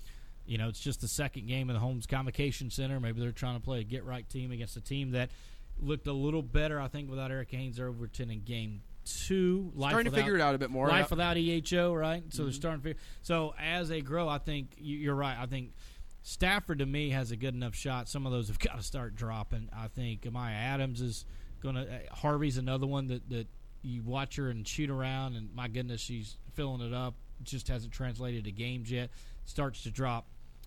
You know, it's just the second game in the Holmes Convocation Center. Maybe they're trying to play a get right team against a team that looked a little better, I think, without Eric Haynes Overton in game two. Life Starting to figure it out a bit more. Life without EHO, right? So they're Mhm. starting to figure. So as they grow, I think you- you're right. I think Stafford to me has a good enough shot. Some of those have got to start dropping. I think Amaya Adams is going to. Harvey's another one that that you watch her and shoot around, and my goodness, she's filling it up. Just hasn't translated to games yet. Starts to drop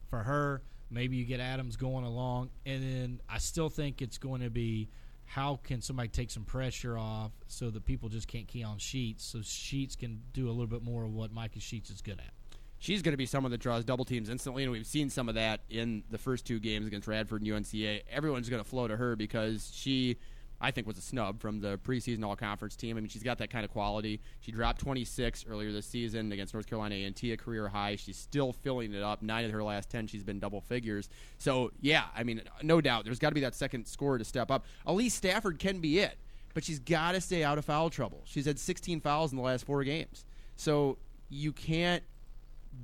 for her. Maybe you get Adams going along, and then I still think it's going to be how can somebody take some pressure off so that people just can't key on Sheets, so Sheets can do a little bit more of what Micah Sheets is good at. she's going to be someone that draws double teams instantly, and we've seen some of that in the first two games against Radford and UNCA. Everyone's going to flow to her because she, I think, was a snub from the preseason All Conference team. I mean, she's got that kind of quality. She dropped 26 earlier this season against North Carolina A&T, a career high. She's still filling it up. Nine of her last ten, she's been double figures. So yeah, I mean, no doubt, there's got to be that second scorer to step up. Elise Stafford can be it, but she's got to stay out of foul trouble. She's had 16 fouls in the last four games, so you can't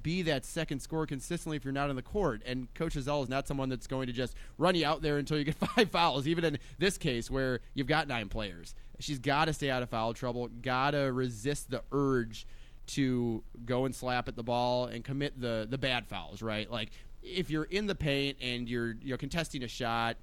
be that second scorer consistently if you're not on the court. And Coach Ezell is not someone that's going to just run you out there until you get five fouls, even in this case where you've got nine players. She's got to stay out of foul trouble, got to resist the urge to go and slap at the ball and commit the, the bad fouls, right? Like, if you're in the paint and you're you're contesting a shot,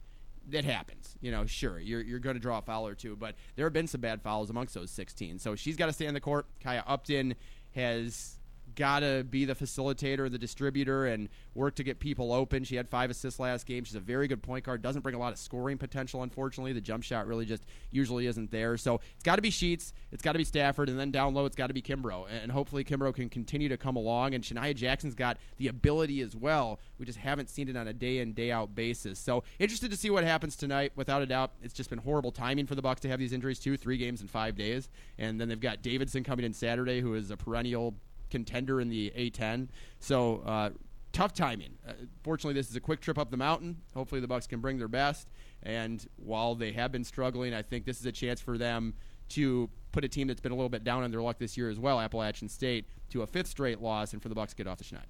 that happens. You know, sure, you're, you're going to draw a foul or two, but there have been some bad fouls amongst those 16. So she's got to stay on the court. Kaya Upton has got to be the facilitator, the distributor, and work to get people open. She had five assists last game. She's a very good point guard. Doesn't bring a lot of scoring potential, unfortunately. The jump shot really just usually isn't there. So it's got to be Sheets, it's got to be Stafford, and then down low it's got to be Kimbrough. And hopefully Kimbrough can continue to come along. And Shania Jackson's got the ability as well. We just haven't seen it on a day in day out basis. So interested to see what happens tonight. Without a doubt, it's just been horrible timing for the Bucks to have these injuries too. Three games in five days, and then they've got Davidson coming in Saturday, who is a perennial contender in the A10. So uh, tough timing. Uh, fortunately, this is a quick trip up the mountain. Hopefully, the Bucks can bring their best. And while they have been struggling, I think this is a chance for them to put a team that's been a little bit down on their luck this year as well, Appalachian State, to a fifth straight loss, and for the Bucks to get off the schneid.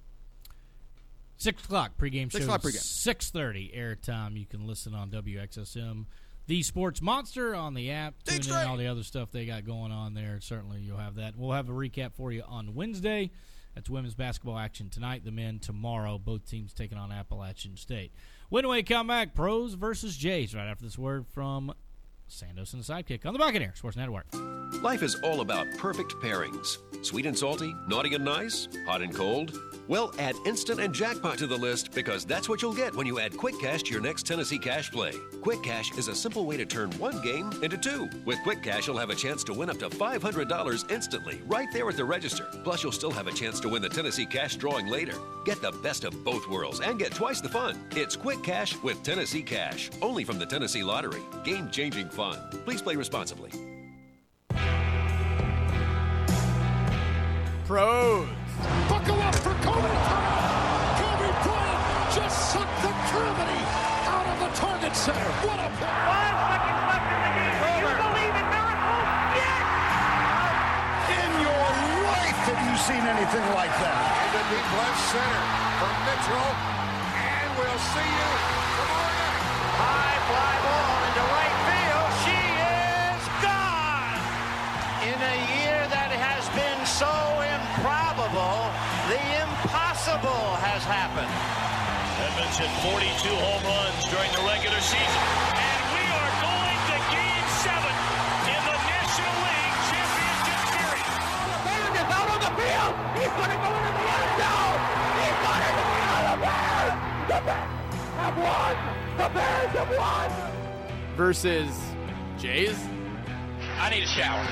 Six o'clock pregame show. Six o'clock pregame. Six thirty airtime. You can listen on WXSM, the Sports Monster on the app. Tune in all the other stuff they got going on there. Certainly, you'll have that. We'll have a recap for you on Wednesday. That's women's basketball action tonight. The men tomorrow. Both teams taking on Appalachian State. When we come back, pros versus Jays. Right after this word from Sandos and the Sidekick on the Buccaneer Sports Network. Life is all about perfect pairings. Sweet and salty, naughty and nice, hot and cold. Well, add instant and jackpot to the list because that's what you'll get when you add Quick Cash to your next Tennessee Cash play. Quick Cash is a simple way to turn one game into two. With Quick Cash, you'll have a chance to win up to $500 instantly right there at the register. Plus, you'll still have a chance to win the Tennessee Cash drawing later. Get the best of both worlds and get twice the fun. It's Quick Cash with Tennessee Cash, only from the Tennessee Lottery. Game changing fun. Please play responsibly. Pros. Buckle up for Kobe Bryant. Kobe Bryant just sucked the gravity out of the target center. What a play. Five seconds left in the game. Do you believe in miracles? Yes! In your life have you seen anything like that? Into deep left center for Mitchell. And we'll see you tomorrow night. High fly ball impossible has happened. Edmonds hit 42 home runs during the regular season. And we are going to game seven in the National League Championship Series. Band is out on the field. He's going to go into the end zone. He's going into the end zone. The Bears have won. The Bears have won. Versus Jays. I need a shower.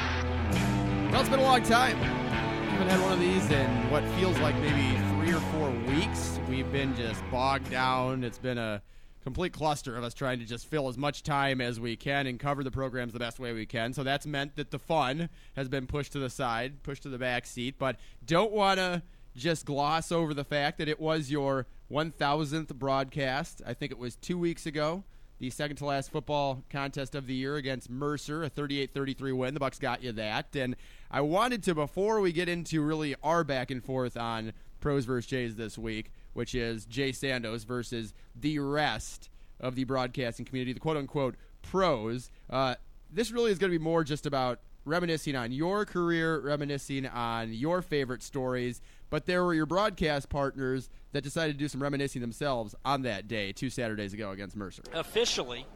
Well, it's been a long time. We haven't had one of these in what feels like maybe three or four weeks, we've been just bogged down. It's been a complete cluster of us trying to just fill as much time as we can and cover the programs the best way we can. So that's meant that the fun has been pushed to the side, pushed to the back seat. But don't want to just gloss over the fact that it was your 1000th broadcast. I think it was two weeks ago. The second to last football contest of the year against Mercer, a 38-33 win. The Bucks got you that. And I wanted to before we get into really our back and forth on pros versus Jays this week, which is Jay Sandos versus the rest of the broadcasting community, the quote unquote pros. Uh, this really is going to be more just about reminiscing on your career, reminiscing on your favorite stories. But there were your broadcast partners that decided to do some reminiscing themselves on that day, two Saturdays ago against Mercer. Officially,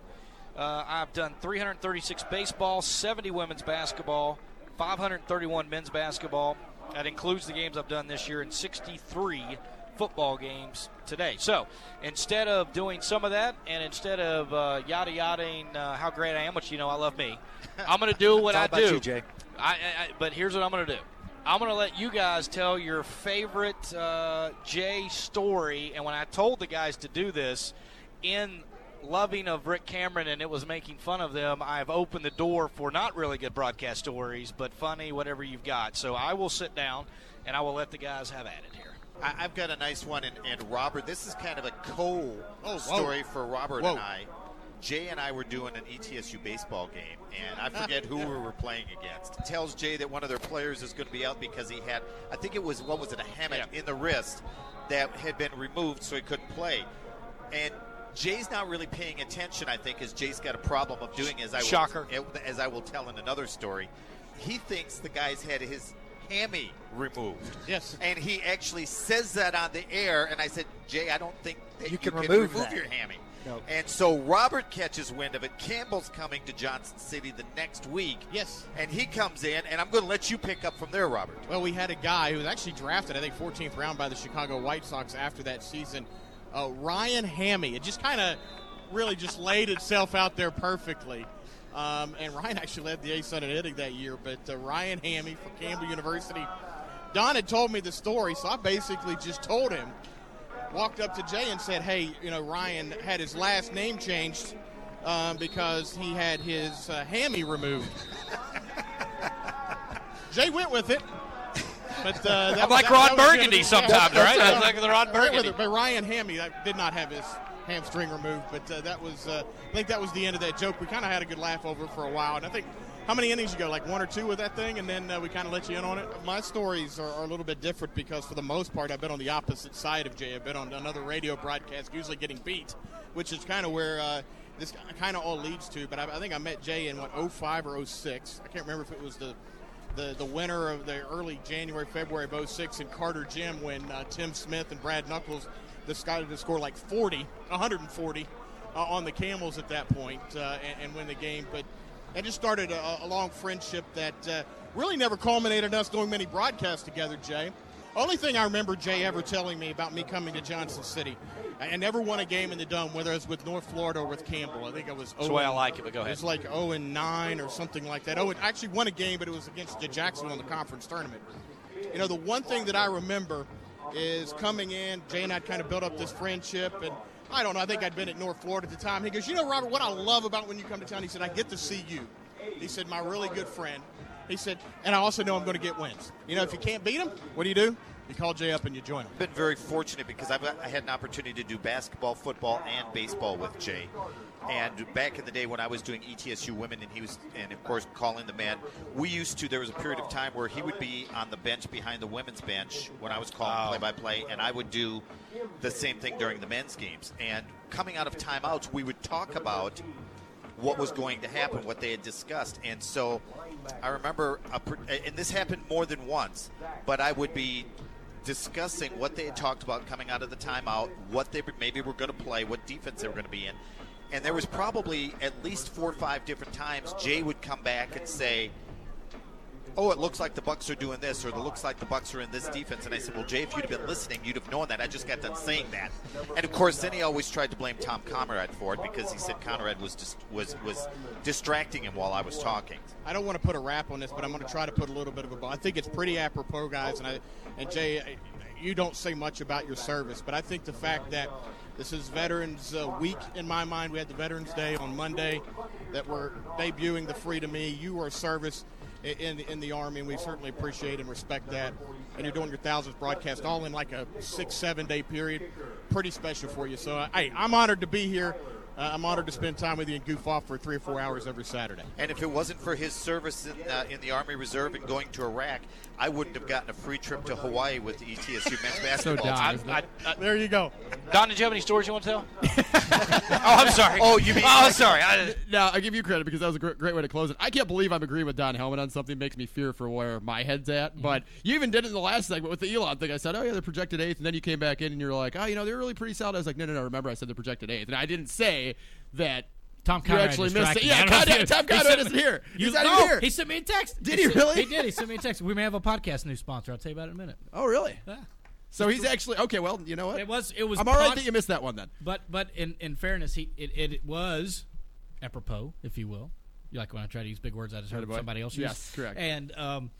uh, I've done 336 baseball, 70 women's basketball, 531 men's basketball. That includes the games I've done this year, and 63 football games today. So instead of doing some of that, and instead of uh, yada yadaing uh, how great I am, which you know I love me, I'm going to do what I do. you, Jay. I, I, but here's what I'm going to do. I'm going to let you guys tell your favorite uh, Jay story. And when I told the guys to do this, in loving of Rick Cameron and it was making fun of them, I've opened the door for not really good broadcast stories, but funny, whatever you've got. So I will sit down and I will let the guys have at it here. I, I've got a nice one, and, and Robert, this is kind of a co Oh, whoa. story for Robert Whoa. and I. Jay and I were doing an ETSU baseball game, and I forget who we were playing against. It tells Jay that one of their players is going to be out because he had, I think it was, what was it, a hamate in the wrist that had been removed so he couldn't play. And Jay's not really paying attention, I think, as Jay's got a problem of doing as I will, as I will tell in another story. He thinks the guy's had his hammy removed. Yes. And he actually says that on the air, and I said, Jay, I don't think that you, can remove that." your hammy. No. And so Robert catches wind of it. Campbell's coming to Johnson City the next week. Yes. And he comes in, and I'm going to let you pick up from there, Robert. Well, we had a guy who was actually drafted, I think, 14th round by the Chicago White Sox after that season, uh, Ryan Hammy. It just kind of really just laid itself out there perfectly. Um, and Ryan actually led the ASUN in hitting that year, but uh, Ryan Hammy from Campbell University. Don had told me the story, so I basically just told him, walked up to Jay and said, "Hey, you know, Ryan had his last name changed um, because he had his uh, hammy removed." Jay went with it. But uh, that I'm like that- Ron that Burgundy sometimes, right? I was like the Ron I went with Burgundy. But Ryan Hammy that did not have his hamstring removed. But uh, that was, uh, I think that was the end of that joke. We kind of had a good laugh over it for a while, and I think. How many innings you go? Like one or two with that thing, and then uh, we kind of let you in on it. My stories are, are a little bit different because, for the most part, I've been on the opposite side of Jay. I've been on another radio broadcast, usually getting beat, which is kind of where uh, this kind of all leads to. But I, I think I met Jay in what 05 or 06. I can't remember if it was the the, the winter of the early January, February of 06 in Carter Gym when uh, Tim Smith and Brad Knuckles decided to score like 40, 140 uh, on the Camels at that point, uh, and, and win the game. But that just started a, a long friendship that uh, really never culminated in us doing many broadcasts together, Jay. Only thing I remember Jay ever telling me about me coming to Johnson City. I never won a game in the Dome, whether it was with North Florida or with Campbell. I think I was. That's the way I like it, but go It ahead. was like 0 and 9 or something like that. Oh, I actually won a game, but it was against the Jacksonville in the conference tournament. You know, the one thing that I remember is coming in. Jay and I kind of built up this friendship, and I don't know. I think I'd been at North Florida at the time. He goes, "You know, Robert, what I love about when you come to town," he said, "I get to see you." He said, "My really good friend." He said, "And I also know I'm going to get wins. You know, if you can't beat him, what do you do? You call Jay up and you join him." I've been very fortunate because I've I had an opportunity to do basketball, football, and baseball with Jay. And back in the day when I was doing ETSU women, and he was, and of course calling the man, we used to. There was a period of time where he would be on the bench behind the women's bench when I was calling oh. play-by-play, and I would do the same thing during the men's games. And coming out of timeouts, we would talk about what was going to happen, what they had discussed. And so I remember, a, and this happened more than once, but I would be discussing what they had talked about coming out of the timeout, what they maybe were going to play, what defense they were going to be in. And there was probably at least four or five different times Jay would come back and say, "Oh, it looks like the Bucks are doing this, or it looks like the Bucks are in this defense." And I said, "Well, Jay, if you'd have been listening, you'd have known that. I just got done saying that." And of course, then he always tried to blame Tom Conrad for it because he said Conrad was just was was distracting him while I was talking. I don't want to put a wrap on this, but I'm going to try to put a little bit of a. I think it's pretty apropos, guys, and I and Jay. you don't say much about your service. But I think the fact that this is Veterans uh, Week in my mind, we had the Veterans Day on Monday, that we're debuting the Free to Me. You are service in in the Army, and we certainly appreciate and respect that. And you're doing your thousandth broadcast all in like a six, seven day period. Pretty special for you. So, uh, hey, I'm honored to be here. Uh, I'm honored to spend time with you and goof off for three or four hours every Saturday. And if it wasn't for his service in, uh, in the Army Reserve and going to Iraq, I wouldn't have gotten a free trip to Hawaii with the ETSU men's basketball Don, team. isn't it? there you go. Don, did you have any stories you want to tell? oh, I'm sorry. Oh, you mean- Oh, I'm sorry. I, no, I give you credit because that was a great, great way to close it. I can't believe I'm agreeing with Don Hellman on something makes me fear for where my head's at. Mm-hmm. But you even did it in the last segment with the Elon thing. I said, oh yeah, they're projected eighth, and then you came back in and you're like, oh, you know, they're really pretty solid. I was like, no, no, no. Remember, I said they're projected eighth, and I didn't say that. Tom you actually missed it. Yeah, I don't know if Conrad, Tom he Conrad sent isn't here. You, He's not no, here. He sent me a text. Did he really? He did. He sent me a text. We may have a podcast new sponsor. I'll tell you about it in a minute. Oh, really? Yeah. So he's actually okay. Well, you know what? It was. It was. I'm all right that you missed that one then. But but in in fairness, he it, it, it was apropos, if you will. You like when I try to use big words I just heard somebody else use. Yes, correct. And um,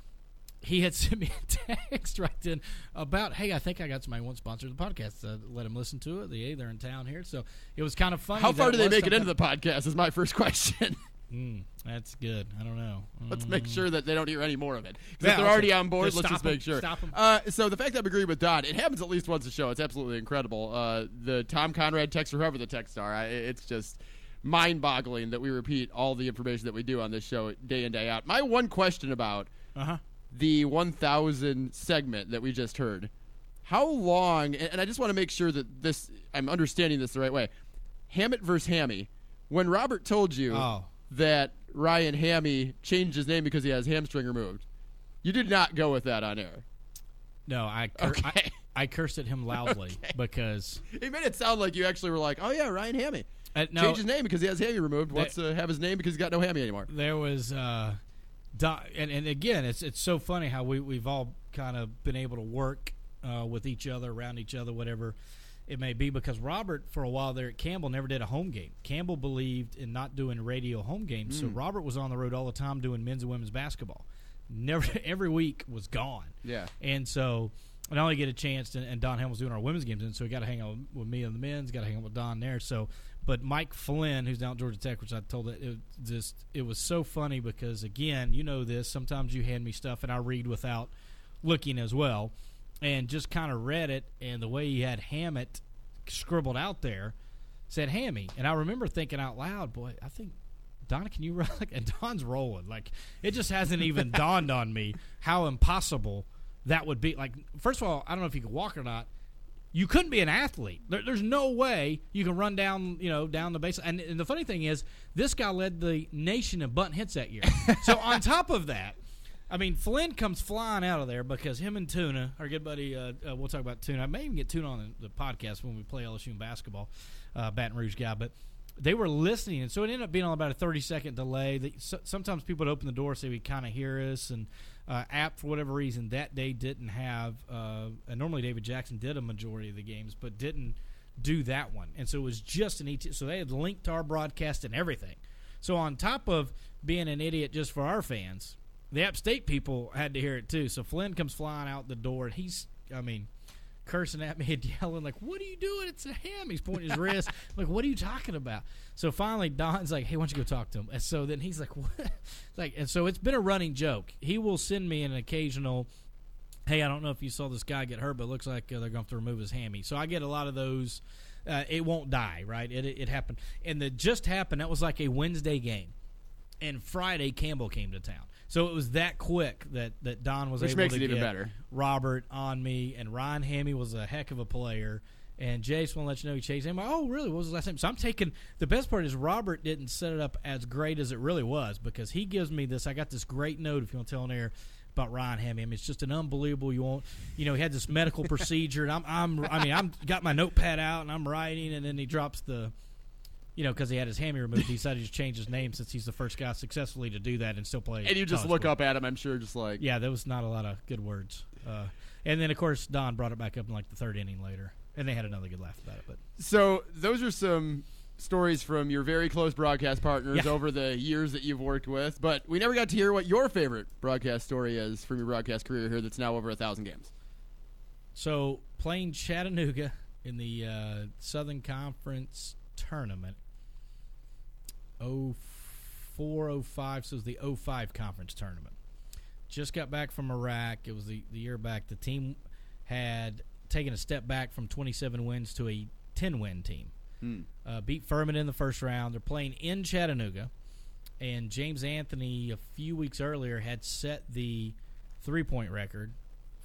he had sent me a text right then about, hey, I think I got somebody who wants to sponsor the podcast. Uh, let him listen to it. They they're in town here, so it was kind of funny. How far do they make it into the podcast? Is my first question. Mm, that's good. I don't know. Let's make Mm. sure that they don't hear any more of it. 'Cause Yeah, if they're already on board, let's just make sure. Stop 'em. Uh, so the fact that I'm agreeing with Don, it happens at least once a show. It's absolutely incredible. Uh, the Tom Conrad text or whoever the texts are, I, it's just mind-boggling that we repeat all the information that we do on this show day in day out. My one question about Uh-huh. The 1,000 segment that we just heard. How long? And I just want to make sure that this I'm understanding this the right way. hamate versus Hammy. When Robert told you Oh. that Ryan Hammy changed his name because he has hamstring removed, you did not go with that on air. No, I cur- I, I cursed at him loudly because He made it sound like you actually were like, "Oh yeah, Ryan Hammy." Uh, no, Changed his name because he has hammy removed. Wants to have his name because he's got no hammy anymore. there was uh and and again it's it's so funny how we we've all kind of been able to work uh, with each other around each other whatever it may be because Robert for a while there at Campbell never did a home game. Campbell believed in not doing radio home games, so Mm. Robert was on the road all the time doing men's and women's basketball. Never every week was gone. Yeah. And so I only get a chance, to, and Don was doing our women's games, and so he got to hang out with me and the men's, got to hang out with Don there. So, but Mike Flynn, who's down at Georgia Tech, which I told it, it just it was so funny because again, you know this. Sometimes you hand me stuff and I read without looking as well, and just kind of read it, and the way he had hamate scribbled out there said Hammy, and I remember thinking out loud, boy, I think Donna, can you roll? And Don's rolling. Like it just hasn't even dawned on me how impossible that would be. Like first of all, I don't know if you could walk or not. You couldn't be an athlete. There, there's no way you can run down, you know, down the base. And, and the funny thing is, this guy led the nation in bunt hits that year. so on top of that, I mean, Flynn comes flying out of there because him and Tuna, our good buddy, uh, uh, we'll talk about Tuna. I may even get Tuna on the, the podcast when we play LSU in basketball, uh, Baton Rouge guy. But they were listening, and so it ended up being on about a 30 second delay. That so, sometimes people would open the door so we kind of hear us, and uh, app for whatever reason that day didn't have. Uh, and normally David Jackson did a majority of the games, but didn't do that one, and so it was just an ET. So they had linked to our broadcast and everything. So on top of being an idiot just for our fans, the App State people had to hear it too. So Flynn comes flying out the door, and he's, I mean, cursing at me and yelling like, "What are you doing? It's a ham!" He's pointing his wrist. like, what are you talking about? So finally, Don's like, "Hey, why don't you go talk to him?" And so then he's like, "What?" like, and so it's been a running joke. He will send me an occasional. Hey, I don't know if you saw this guy get hurt, but it looks like uh, they're going to have to remove his hammy. So I get a lot of those. Uh, it won't die, right? It, it, it happened, and the just happened. That was like a Wednesday game, and Friday Campbell came to town. So it was that quick that, that Don was Which able makes to it even get better. Robert on me, and Ryan Hammy was a heck of a player. And Jace want to let you know he chased him. Oh, really? What was the last name? So I'm taking the best part is Robert didn't set it up as great as it really was because he gives me this. I got this great note if you want to tell on air about Ryan Hammy. I mean, it's just an unbelievable. You won't, you know, he had this medical procedure, and I'm, I'm, I mean, I'm got my notepad out and I'm writing, and then he drops the, you know, because he had his hammy removed, he decided to change his name since he's the first guy successfully to do that and still play. And you just look up at him, I'm sure, just like Yeah, there was not a lot of good words. Uh, and then, of course, Don brought it back up in like the third inning later, and they had another good laugh about it. But So those are some stories from your very close broadcast partners Yeah. over the years that you've worked with. But we never got to hear what your favorite broadcast story is from your broadcast career here. That's now over a thousand games. So playing Chattanooga in the uh, Southern Conference tournament, 04, 05, so it was the 05 conference tournament. Just got back from Iraq. It was the, the year back. The team had taken a step back from 27 wins to a 10 win team. Hmm. Uh, beat Furman in the first round. They're playing in Chattanooga. And James Anthony, a few weeks earlier, had set the three point record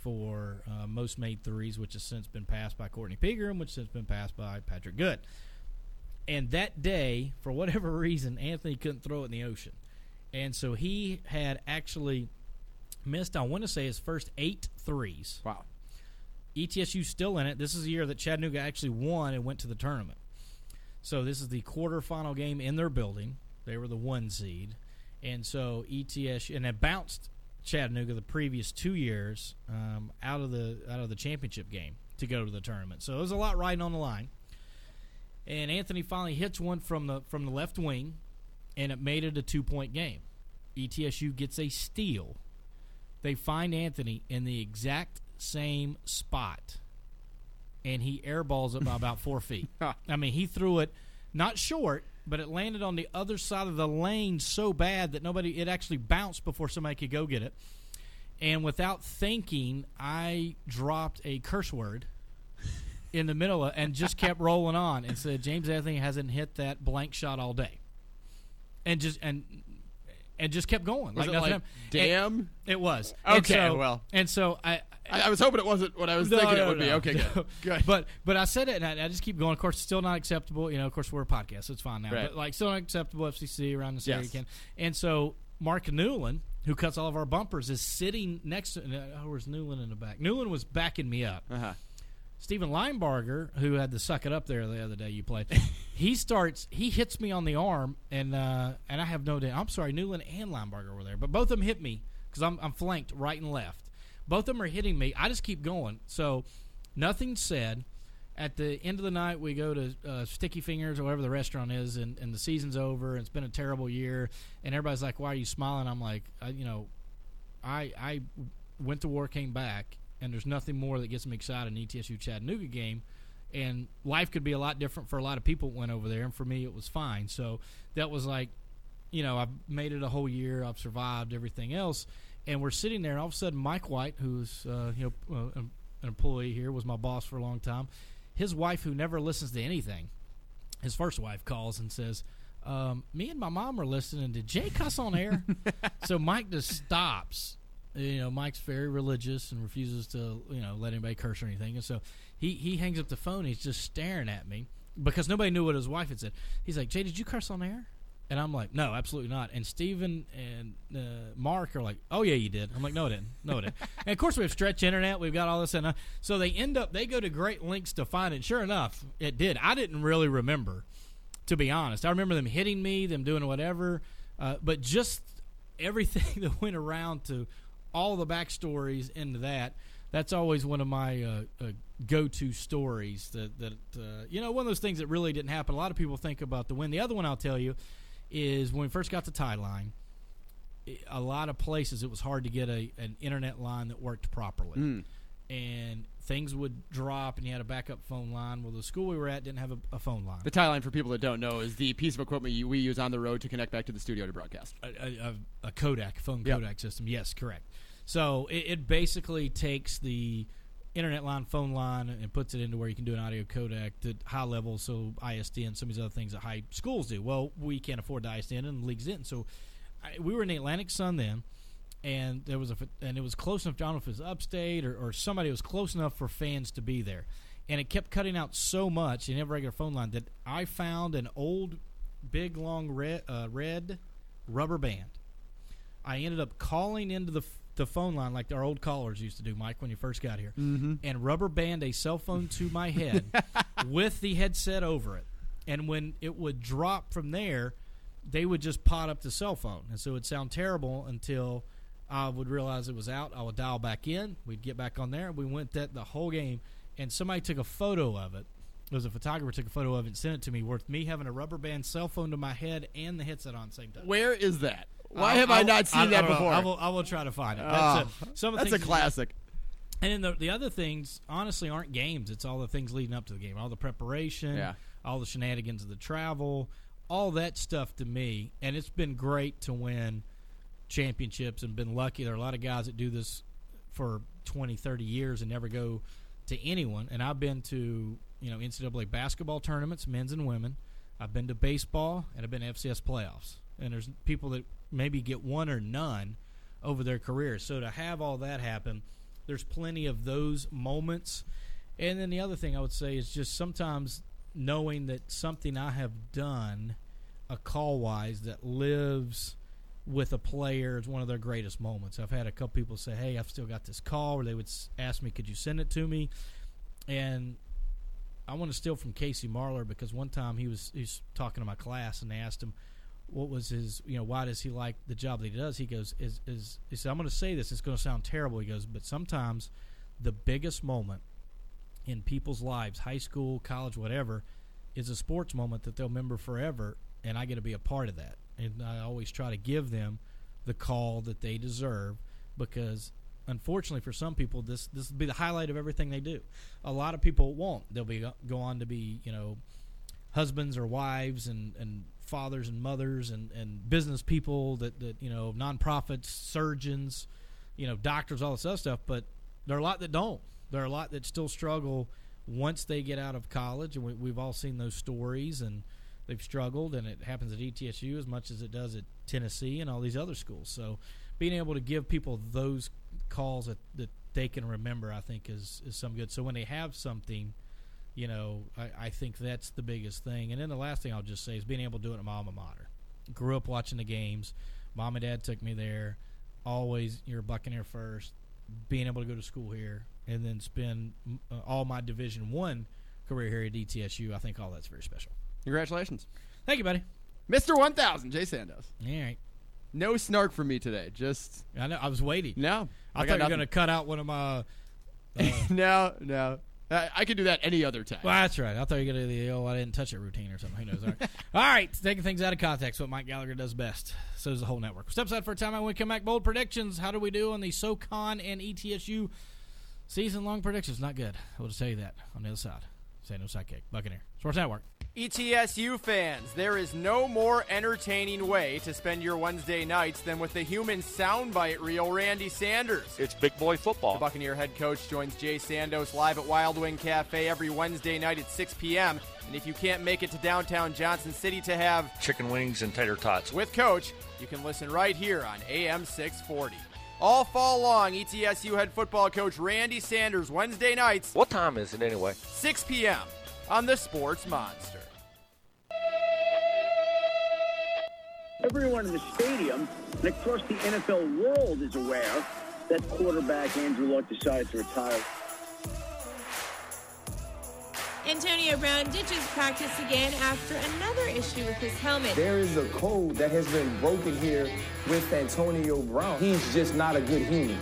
for uh, most made threes, which has since been passed by Courtney Pigram, which has since been passed by Patrick Good. And that day, for whatever reason, Anthony couldn't throw it in the ocean. And so he had actually missed, I want to say, his first eight threes. Wow. ETSU still in it. This is the year that Chattanooga actually won and went to the tournament. So this is the quarterfinal game in their building. They were the one seed, and so ETSU and it bounced Chattanooga the previous two years um, out of the out of the championship game to go to the tournament. So it was a lot riding on the line. And Anthony finally hits one from the from the left wing, and it made it a two point game. ETSU gets a steal. They find Anthony in the exact same spot, and he airballs it by about four feet. I mean, he threw it not short, but it landed on the other side of the lane so bad that nobody it actually bounced before somebody could go get it. And without thinking, I dropped a curse word in the middle of, and just kept rolling on and said James Anthony hasn't hit that blank shot all day. And just and and just kept going. Was like it nothing like, damn? And- it was. Okay, so- well. And so I I, I was hoping it wasn't what I was thinking it would be. Okay, good. Good. But but I said it, and I, I just keep going. Of course, it's still not acceptable. You know, of course, we're a podcast, so it's fine now. Right. But like, still not acceptable FCC around this area Yes. again. And so Mark Newland, who cuts all of our bumpers, is sitting next to. Uh, where's Newland in the back? Newland was backing me up. Uh-huh. Stephen Linebarger, who had to suck it up there the other day you played, he starts he hits me on the arm and uh, and I have no doubt. I'm sorry, Newland and Linebarger were there, but both of them hit me because I'm I'm flanked right and left. Both of them are hitting me. I just keep going. So nothing said. At the end of the night, we go to uh, Sticky Fingers or whatever the restaurant is, and, and the season's over. And it's been a terrible year, and everybody's like, "Why are you smiling?" I'm like, I, "You know, I I went to war, came back, and there's nothing more that gets me excited in ETSU Chattanooga game. And life could be a lot different for a lot of people that went over there, and for me, it was fine. So that was like, you know, I've made it a whole year. I've survived everything else, and we're sitting there. And all of a sudden, Mike White, who's uh, you know uh, an employee here, was my boss for a long time. His wife, who never listens to anything, his first wife calls and says, um, "Me and my mom are listening. Did Jay cuss on air?" so Mike just stops. You know, Mike's very religious and refuses to you know let anybody curse or anything. And so he he hangs up the phone. He's just staring at me because nobody knew what his wife had said. He's like, "Jay, did you curse on air?" And I'm like, no, absolutely not. And Steven and uh, Mark are like, oh yeah, you did. I'm like, no, it didn't. No, it didn't. and of course, we have stretch internet. We've got all this, and uh, so they end up they go to great lengths to find it. Sure enough, it did. I didn't really remember, to be honest. I remember them hitting me, them doing whatever, uh, but just everything that went around to all the backstories into that. That's always one of my uh, uh, go-to stories. That that uh, you know, one of those things that really didn't happen. A lot of people think about the win. The other one I'll tell you is when we first got to Tieline. A lot of places it was hard to get a an internet line that worked properly, Mm. and things would drop, and you had a backup phone line. Well, the school we were at didn't have a, a phone line. The Tieline, for people that don't know, is the piece of equipment you, we use on the road to connect back to the studio to broadcast. a, a, a codec phone Yep. codec system. Yes, correct. So it, it basically takes the internet line, phone line, and puts it into where you can do an audio codec at high level. So ISDN, and some of these other things that high schools do. Well, we can't afford the ISDN, and the league's in. So I, we were in the Atlantic Sun then. And there was a, and it was close enough. I don't know if it was upstate or, or somebody was close enough for fans to be there, and it kept cutting out so much in every regular phone line that I found an old, big long red, uh, red rubber band. I ended up calling into the the phone line like our old callers used to do, Mike, when you first got here, Mhm. and rubber band a cell phone to my head with the headset over it. And when it would drop from there, they would just pot up the cell phone, and so it would sound terrible until I would realize it was out. I would dial back in. We'd get back on there. We went that the whole game, and somebody took a photo of it. There was a photographer took a photo of it and sent it to me, worth me having a rubber band cell phone to my head and the headset on at the same time. Where is that? Why I'll- have I I'll- not seen I- I that before? I will, I will try to find it. Oh, That's ah, a, some of that's a classic. And then the, the other things, honestly, aren't games. It's all the things leading up to the game, all the preparation, Yeah. all the shenanigans of the travel, all that stuff to me. And it's been great to win championships and been lucky. There are a lot of guys that do this for 20, 30 years and never go to anyone. And I've been to, you know, NCAA basketball tournaments, men's and women. I've been to baseball and I've been to FCS playoffs. And there's people that maybe get one or none over their careers. So to have all that happen, there's plenty of those moments. And then the other thing I would say is just sometimes knowing that something I have done, a call wise, that lives with a player is one of their greatest moments. I've had a couple people say, "Hey, I've still got this call," or they would ask me, "Could you send it to me?" And I want to steal from Casey Marler because one time he was he was talking to my class and they asked him what was his you know why does he like the job that he does. He goes is is he said I'm going to say this. It's going to sound terrible. He goes, but sometimes the biggest moment in people's lives, high school, college, whatever, is a sports moment that they'll remember forever, and I get to be a part of that. And I always try to give them the call that they deserve because unfortunately for some people this this will be the highlight of everything they do. A lot of people won't. They'll be uh, go on to be, you know, husbands or wives and, and fathers and mothers and, and business people that, that, you know, nonprofits, surgeons, you know, doctors, all this other stuff, but there are a lot that don't. There are a lot that still struggle once they get out of college, and we, we've all seen those stories, and they've struggled, and it happens at ETSU as much as it does at Tennessee and all these other schools. So, being able to give people those calls that, that they can remember, I think, is is some good. So when they have something, you know, I, I think that's the biggest thing. And then the last thing I'll just say is being able to do it at my alma mater. Grew up watching the games. Mom and dad took me there. Always, you're a Buccaneer first. Being able to go to school here and then spend uh, all my Division One career here at ETSU, I think all that's very special. Congratulations. Thank you, buddy. Mr. 1000, Jay Sandos. All right. No snark from me today. Just I know. I was waiting. No, I, thought you were going to cut out one of my. Uh, no, no. I, I could do that any other time. Well, that's right. I thought you were going to do the oh, I didn't touch it routine or something. Who knows? All right. All right. Taking things out of context, what Mike Gallagher does best. So does the whole network. Step aside for a time. I want to come back. Bold predictions. How do we do on the SoCon and ETSU season long predictions? Not good. I will just tell you that on the other side. Say no sidekick. Buccaneer. Sports Network. ETSU fans, there is no more entertaining way to spend your Wednesday nights than with the human soundbite reel, Randy Sanders. It's big boy football. The Buccaneer head coach joins Jay Sandos live at Wild Wing Cafe every Wednesday night at 6 p.m. And if you can't make it to downtown Johnson City to have Chicken wings and tater tots. with Coach, you can listen right here on AM 640. All fall long, ETSU head football coach Randy Sanders, Wednesday nights, What time is it anyway? 6 p.m. on the Sports Monster. Everyone in the stadium and across the NFL world is aware that quarterback Andrew Luck decided to retire. Antonio Brown ditches practice again after another issue with his helmet. There is a code that has been broken here with Antonio Brown. He's just not a good human.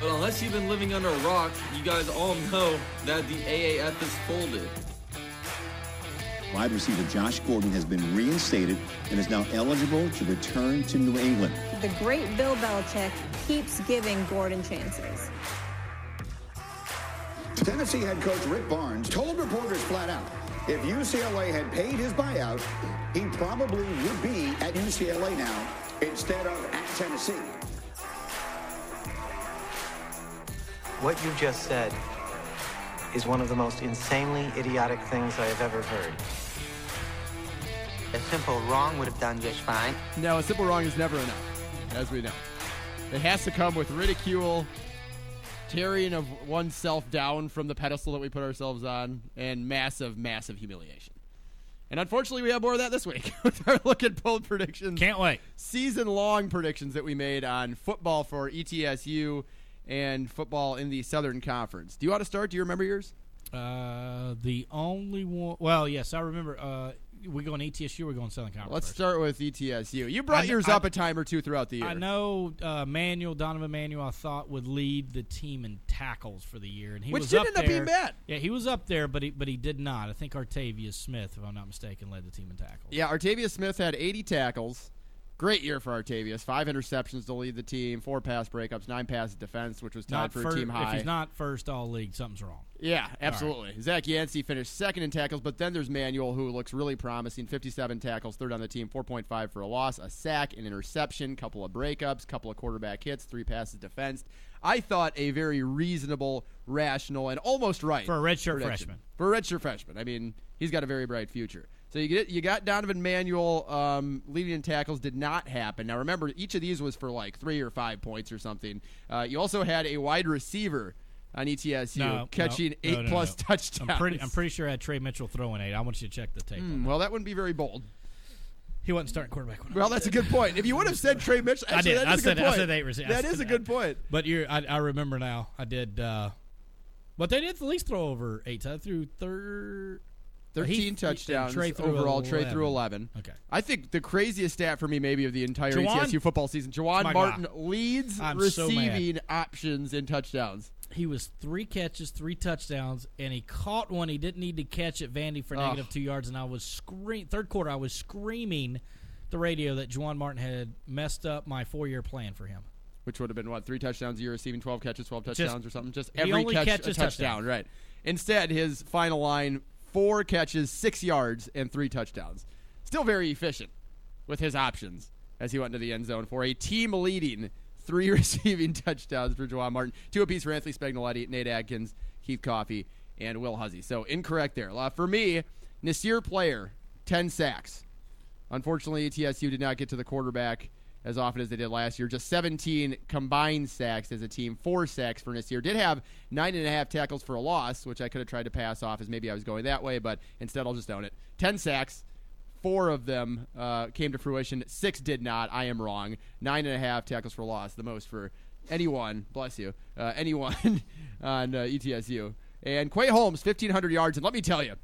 But unless you've been living under a rock, you guys all know that the AAF is folded. Wide receiver Josh Gordon has been reinstated and is now eligible to return to New England. The great Bill Belichick keeps giving Gordon chances. Tennessee head coach Rick Barnes told reporters flat out if UCLA had paid his buyout, he probably would be at UCLA now instead of at Tennessee. What you just said is one of the most insanely idiotic things I have ever heard. A simple wrong would have done just fine. No, a simple wrong is never enough, as we know. It has to come with ridicule, tearing of oneself down from the pedestal that we put ourselves on, and massive, massive humiliation. And unfortunately, we have more of that this week with our look at bold predictions. Can't wait. Season long predictions that we made on football for ETSU and football in the Southern Conference. Do you want to start? Do you remember yours? Uh, the only one. Well, yes, I remember. Uh, we going ETSU. We're going Southern Conference. Let's first. start with ETSU. You brought I yours I- up a time or two throughout the year. I know uh, Manuel Donovan Manuel. I thought would lead the team in tackles for the year, and he Which was didn't up end up being bad. Yeah, he was up there, but he but he did not. I think Artavius Smith, if I'm not mistaken, led the team in tackles. Yeah, Artavius Smith had 80 tackles. Great year for Artavius. Five interceptions to lead the team, four pass breakups, nine passes defense, which was tied Not for fir- a team high. If he's not first all league, something's wrong. Yeah, absolutely. Zach Yancey finished second in tackles, but then there's Manuel, who looks really promising. 57 tackles, third on the team, 4.5 for a loss, a sack, an interception, couple of breakups, couple of quarterback hits, three passes defensed. I thought a very reasonable, rational, and almost right For a redshirt prediction. freshman. For a redshirt freshman, I mean, he's got a very bright future. So you get you got Donovan Manuel um, leading in tackles did not happen. Now remember, each of these was for like three or five points or something. Uh, you also had a wide receiver on ETSU No, catching no, eight no, plus touchdowns. I'm pretty, I'm pretty sure I had Trey Mitchell throwing eight. I want you to check the tape. on that. well, that wouldn't be very bold. He wasn't starting quarterback. Well, that's a good point. If you would have said Trey Mitchell, I did. that I said good I said eight receivers. That is a good point. But you're, I, I remember now. I did. Uh, but they did at least throw over eight. I threw third. 13 touchdowns Trey overall. Trey threw 11. Okay. I think the craziest stat for me, maybe of the entire Juwan- ETSU football season, Jawan Martin guy. leads I'm so receiving options in touchdowns. He was three catches, three touchdowns, and he caught one he didn't need to catch at Vandy for Oh. negative two yards. And I was scream third quarter. I was screaming the radio that Juwan Martin had messed up my four year plan for him. Which would have been what three touchdowns a year, receiving twelve catches, twelve Just- touchdowns, or something. Just every only catch catches a touchdown, touchdown. right? Instead, his final line: four catches, six yards, and three touchdowns. Still very efficient with his options as he went into the end zone for a team leading three receiving touchdowns for Jawan Martin, two apiece for Anthony Spagnoletti, Nate Adkins, Keith Coffey, and Will Huzzie. So incorrect there. Uh, for me, Nasir Player, ten sacks. Unfortunately, ETSU did not get to the quarterback as often as they did last year. Just 17 combined sacks as a team, four sacks for Nasir. Did have nine and a half tackles for a loss, which I could have tried to pass off as maybe I was going that way, but instead I'll just own it. 10 sacks. Four of them uh, came to fruition. Six did not. I am wrong. Nine and a half tackles for loss, the most for anyone. Bless you. Uh, anyone on uh, ETSU. And Quay Holmes, 1,500 yards. And let me tell you,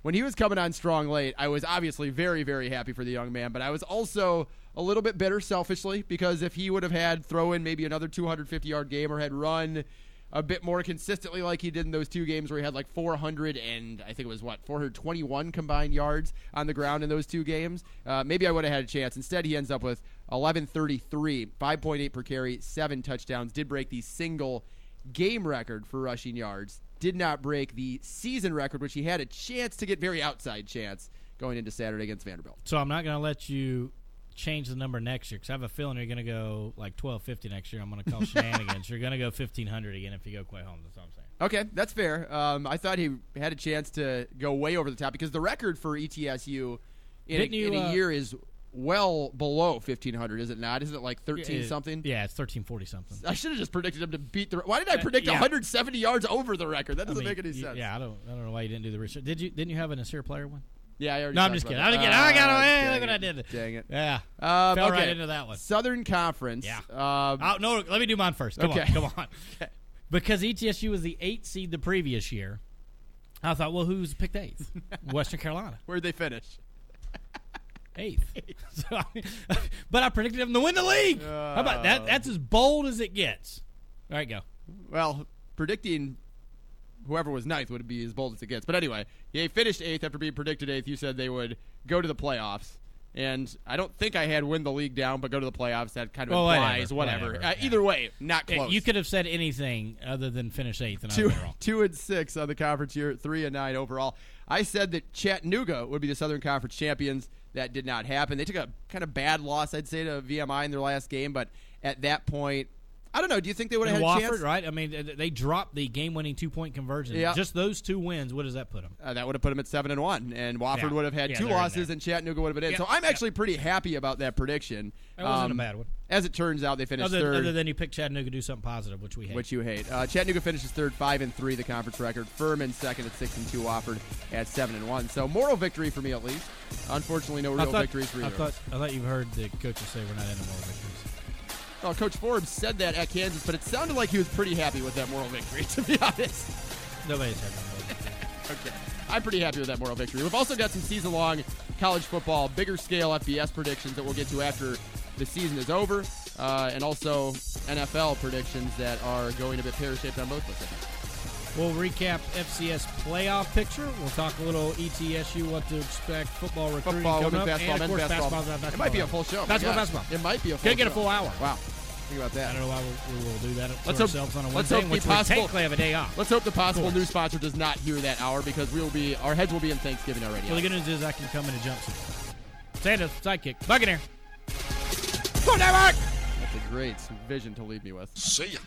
when he was coming on strong late, I was obviously very, very happy for the young man, but I was also a little bit bitter selfishly because if he would have had throw in maybe another 250 yard game or had run a bit more consistently like he did in those two games where he had like 400 and I think it was what 421 combined yards on the ground in those two games, uh, maybe I would have had a chance. Instead, he ends up with 1133, 5.8 per carry, seven touchdowns. Did break the single game record for rushing yards. Did not break the season record, which he had a chance to get very outside chance going into Saturday against Vanderbilt. So I'm not going to let you change the number next year because I have a feeling you're going to go like 1250 next year. I'm going to call shenanigans. You're going to go 1500 again if you go Quay Holmes. That's all I'm saying. Okay, that's fair. Um, I thought he had a chance to go way over the top because the record for ETSU in, a, you, in a uh, year is well below 1500, is it not? Isn't it like 13 Yeah, something? Yeah, it's 1340 something. I should have just predicted him to beat the. Why did I Uh, predict yeah. 170 yards over the record? That doesn't mean, make any sense. Yeah, I don't. I don't know why you didn't do the research. Did you? Didn't you have an Nasir player one? Yeah, I already No, I'm just about kidding. that. I'm just kidding. I got away. dang Look what I did. Dang it. Yeah. Um, Fell okay. right into that one. Southern Conference. Yeah. Um, oh, no, let me do mine first. Come Okay. on, come on. okay. Because ETSU was the eighth seed the previous year, I thought, well, who's picked eighth? Western Carolina. Where'd they finish? Eighth. so, I mean, but I predicted them to win the league. How about that? That's as bold as it gets. All right, go. Well, predicting whoever was ninth would be as bold as it gets. But anyway, he finished eighth after being predicted eighth. You said they would go to the playoffs. And I don't think I had win the league down, but go to the playoffs. That kind of Well, implies whatever, whatever. Uh, Either way, not close. You could have said anything other than finish eighth, and two, would have been wrong. two and six on the conference year, three and nine overall. I said that Chattanooga would be the Southern Conference champions. That did not happen. They took a kind of bad loss, I'd say, to VMI in their last game. But at that point, I don't know. Do you think they would have had a Wofford, chance? right? I mean, they dropped the game-winning two-point conversion. Yeah. Just those two wins. What does that put them? Uh, that would have put them at seven and one, and Wofford Yeah. would have had Yeah, two losses, and Chattanooga would have been in. So I'm actually pretty happy about that prediction. That wasn't a Um, bad one. As it turns out, they finished Other, third. other than you picked Chattanooga to do something positive, which we hate. which you hate. Uh, Chattanooga finishes third, five and three, the conference record. Furman second at six and two, Wofford at seven and one. So moral victory for me at least. Unfortunately, no real thought, victories for I thought, I thought you heard the coaches say we're not in a moral victories. Well, Coach Forbes said that at Kansas, but it sounded like he was pretty happy with that moral victory. To be honest. Nobody's moral. Okay. I'm pretty happy with that moral victory. We've also got some season long college football, bigger scale FBS predictions that we'll get to after the season is over, uh, and also NFL predictions that are going a bit pear shaped on both of us. I think. We'll recap FCS playoff picture. We'll talk a little ETSU, what to expect, football recruiting Football, coming up, basketball, and of course basketball. basketball. basketball It might be a full show. Basketball, Yeah. basketball. It might be a full Could get a full hour. Wow. Think about that. I don't know why we, we will do that to Let's hope, ourselves on a let's hope the which we possible, technically have a day off. Let's hope the possible Of new sponsor does not hear that hour because we will be our heads will be in Thanksgiving already. Well, the good news is I can come in a jumpsuit. Santa, sidekick, Buccaneer. That's a great vision to leave me with. See ya.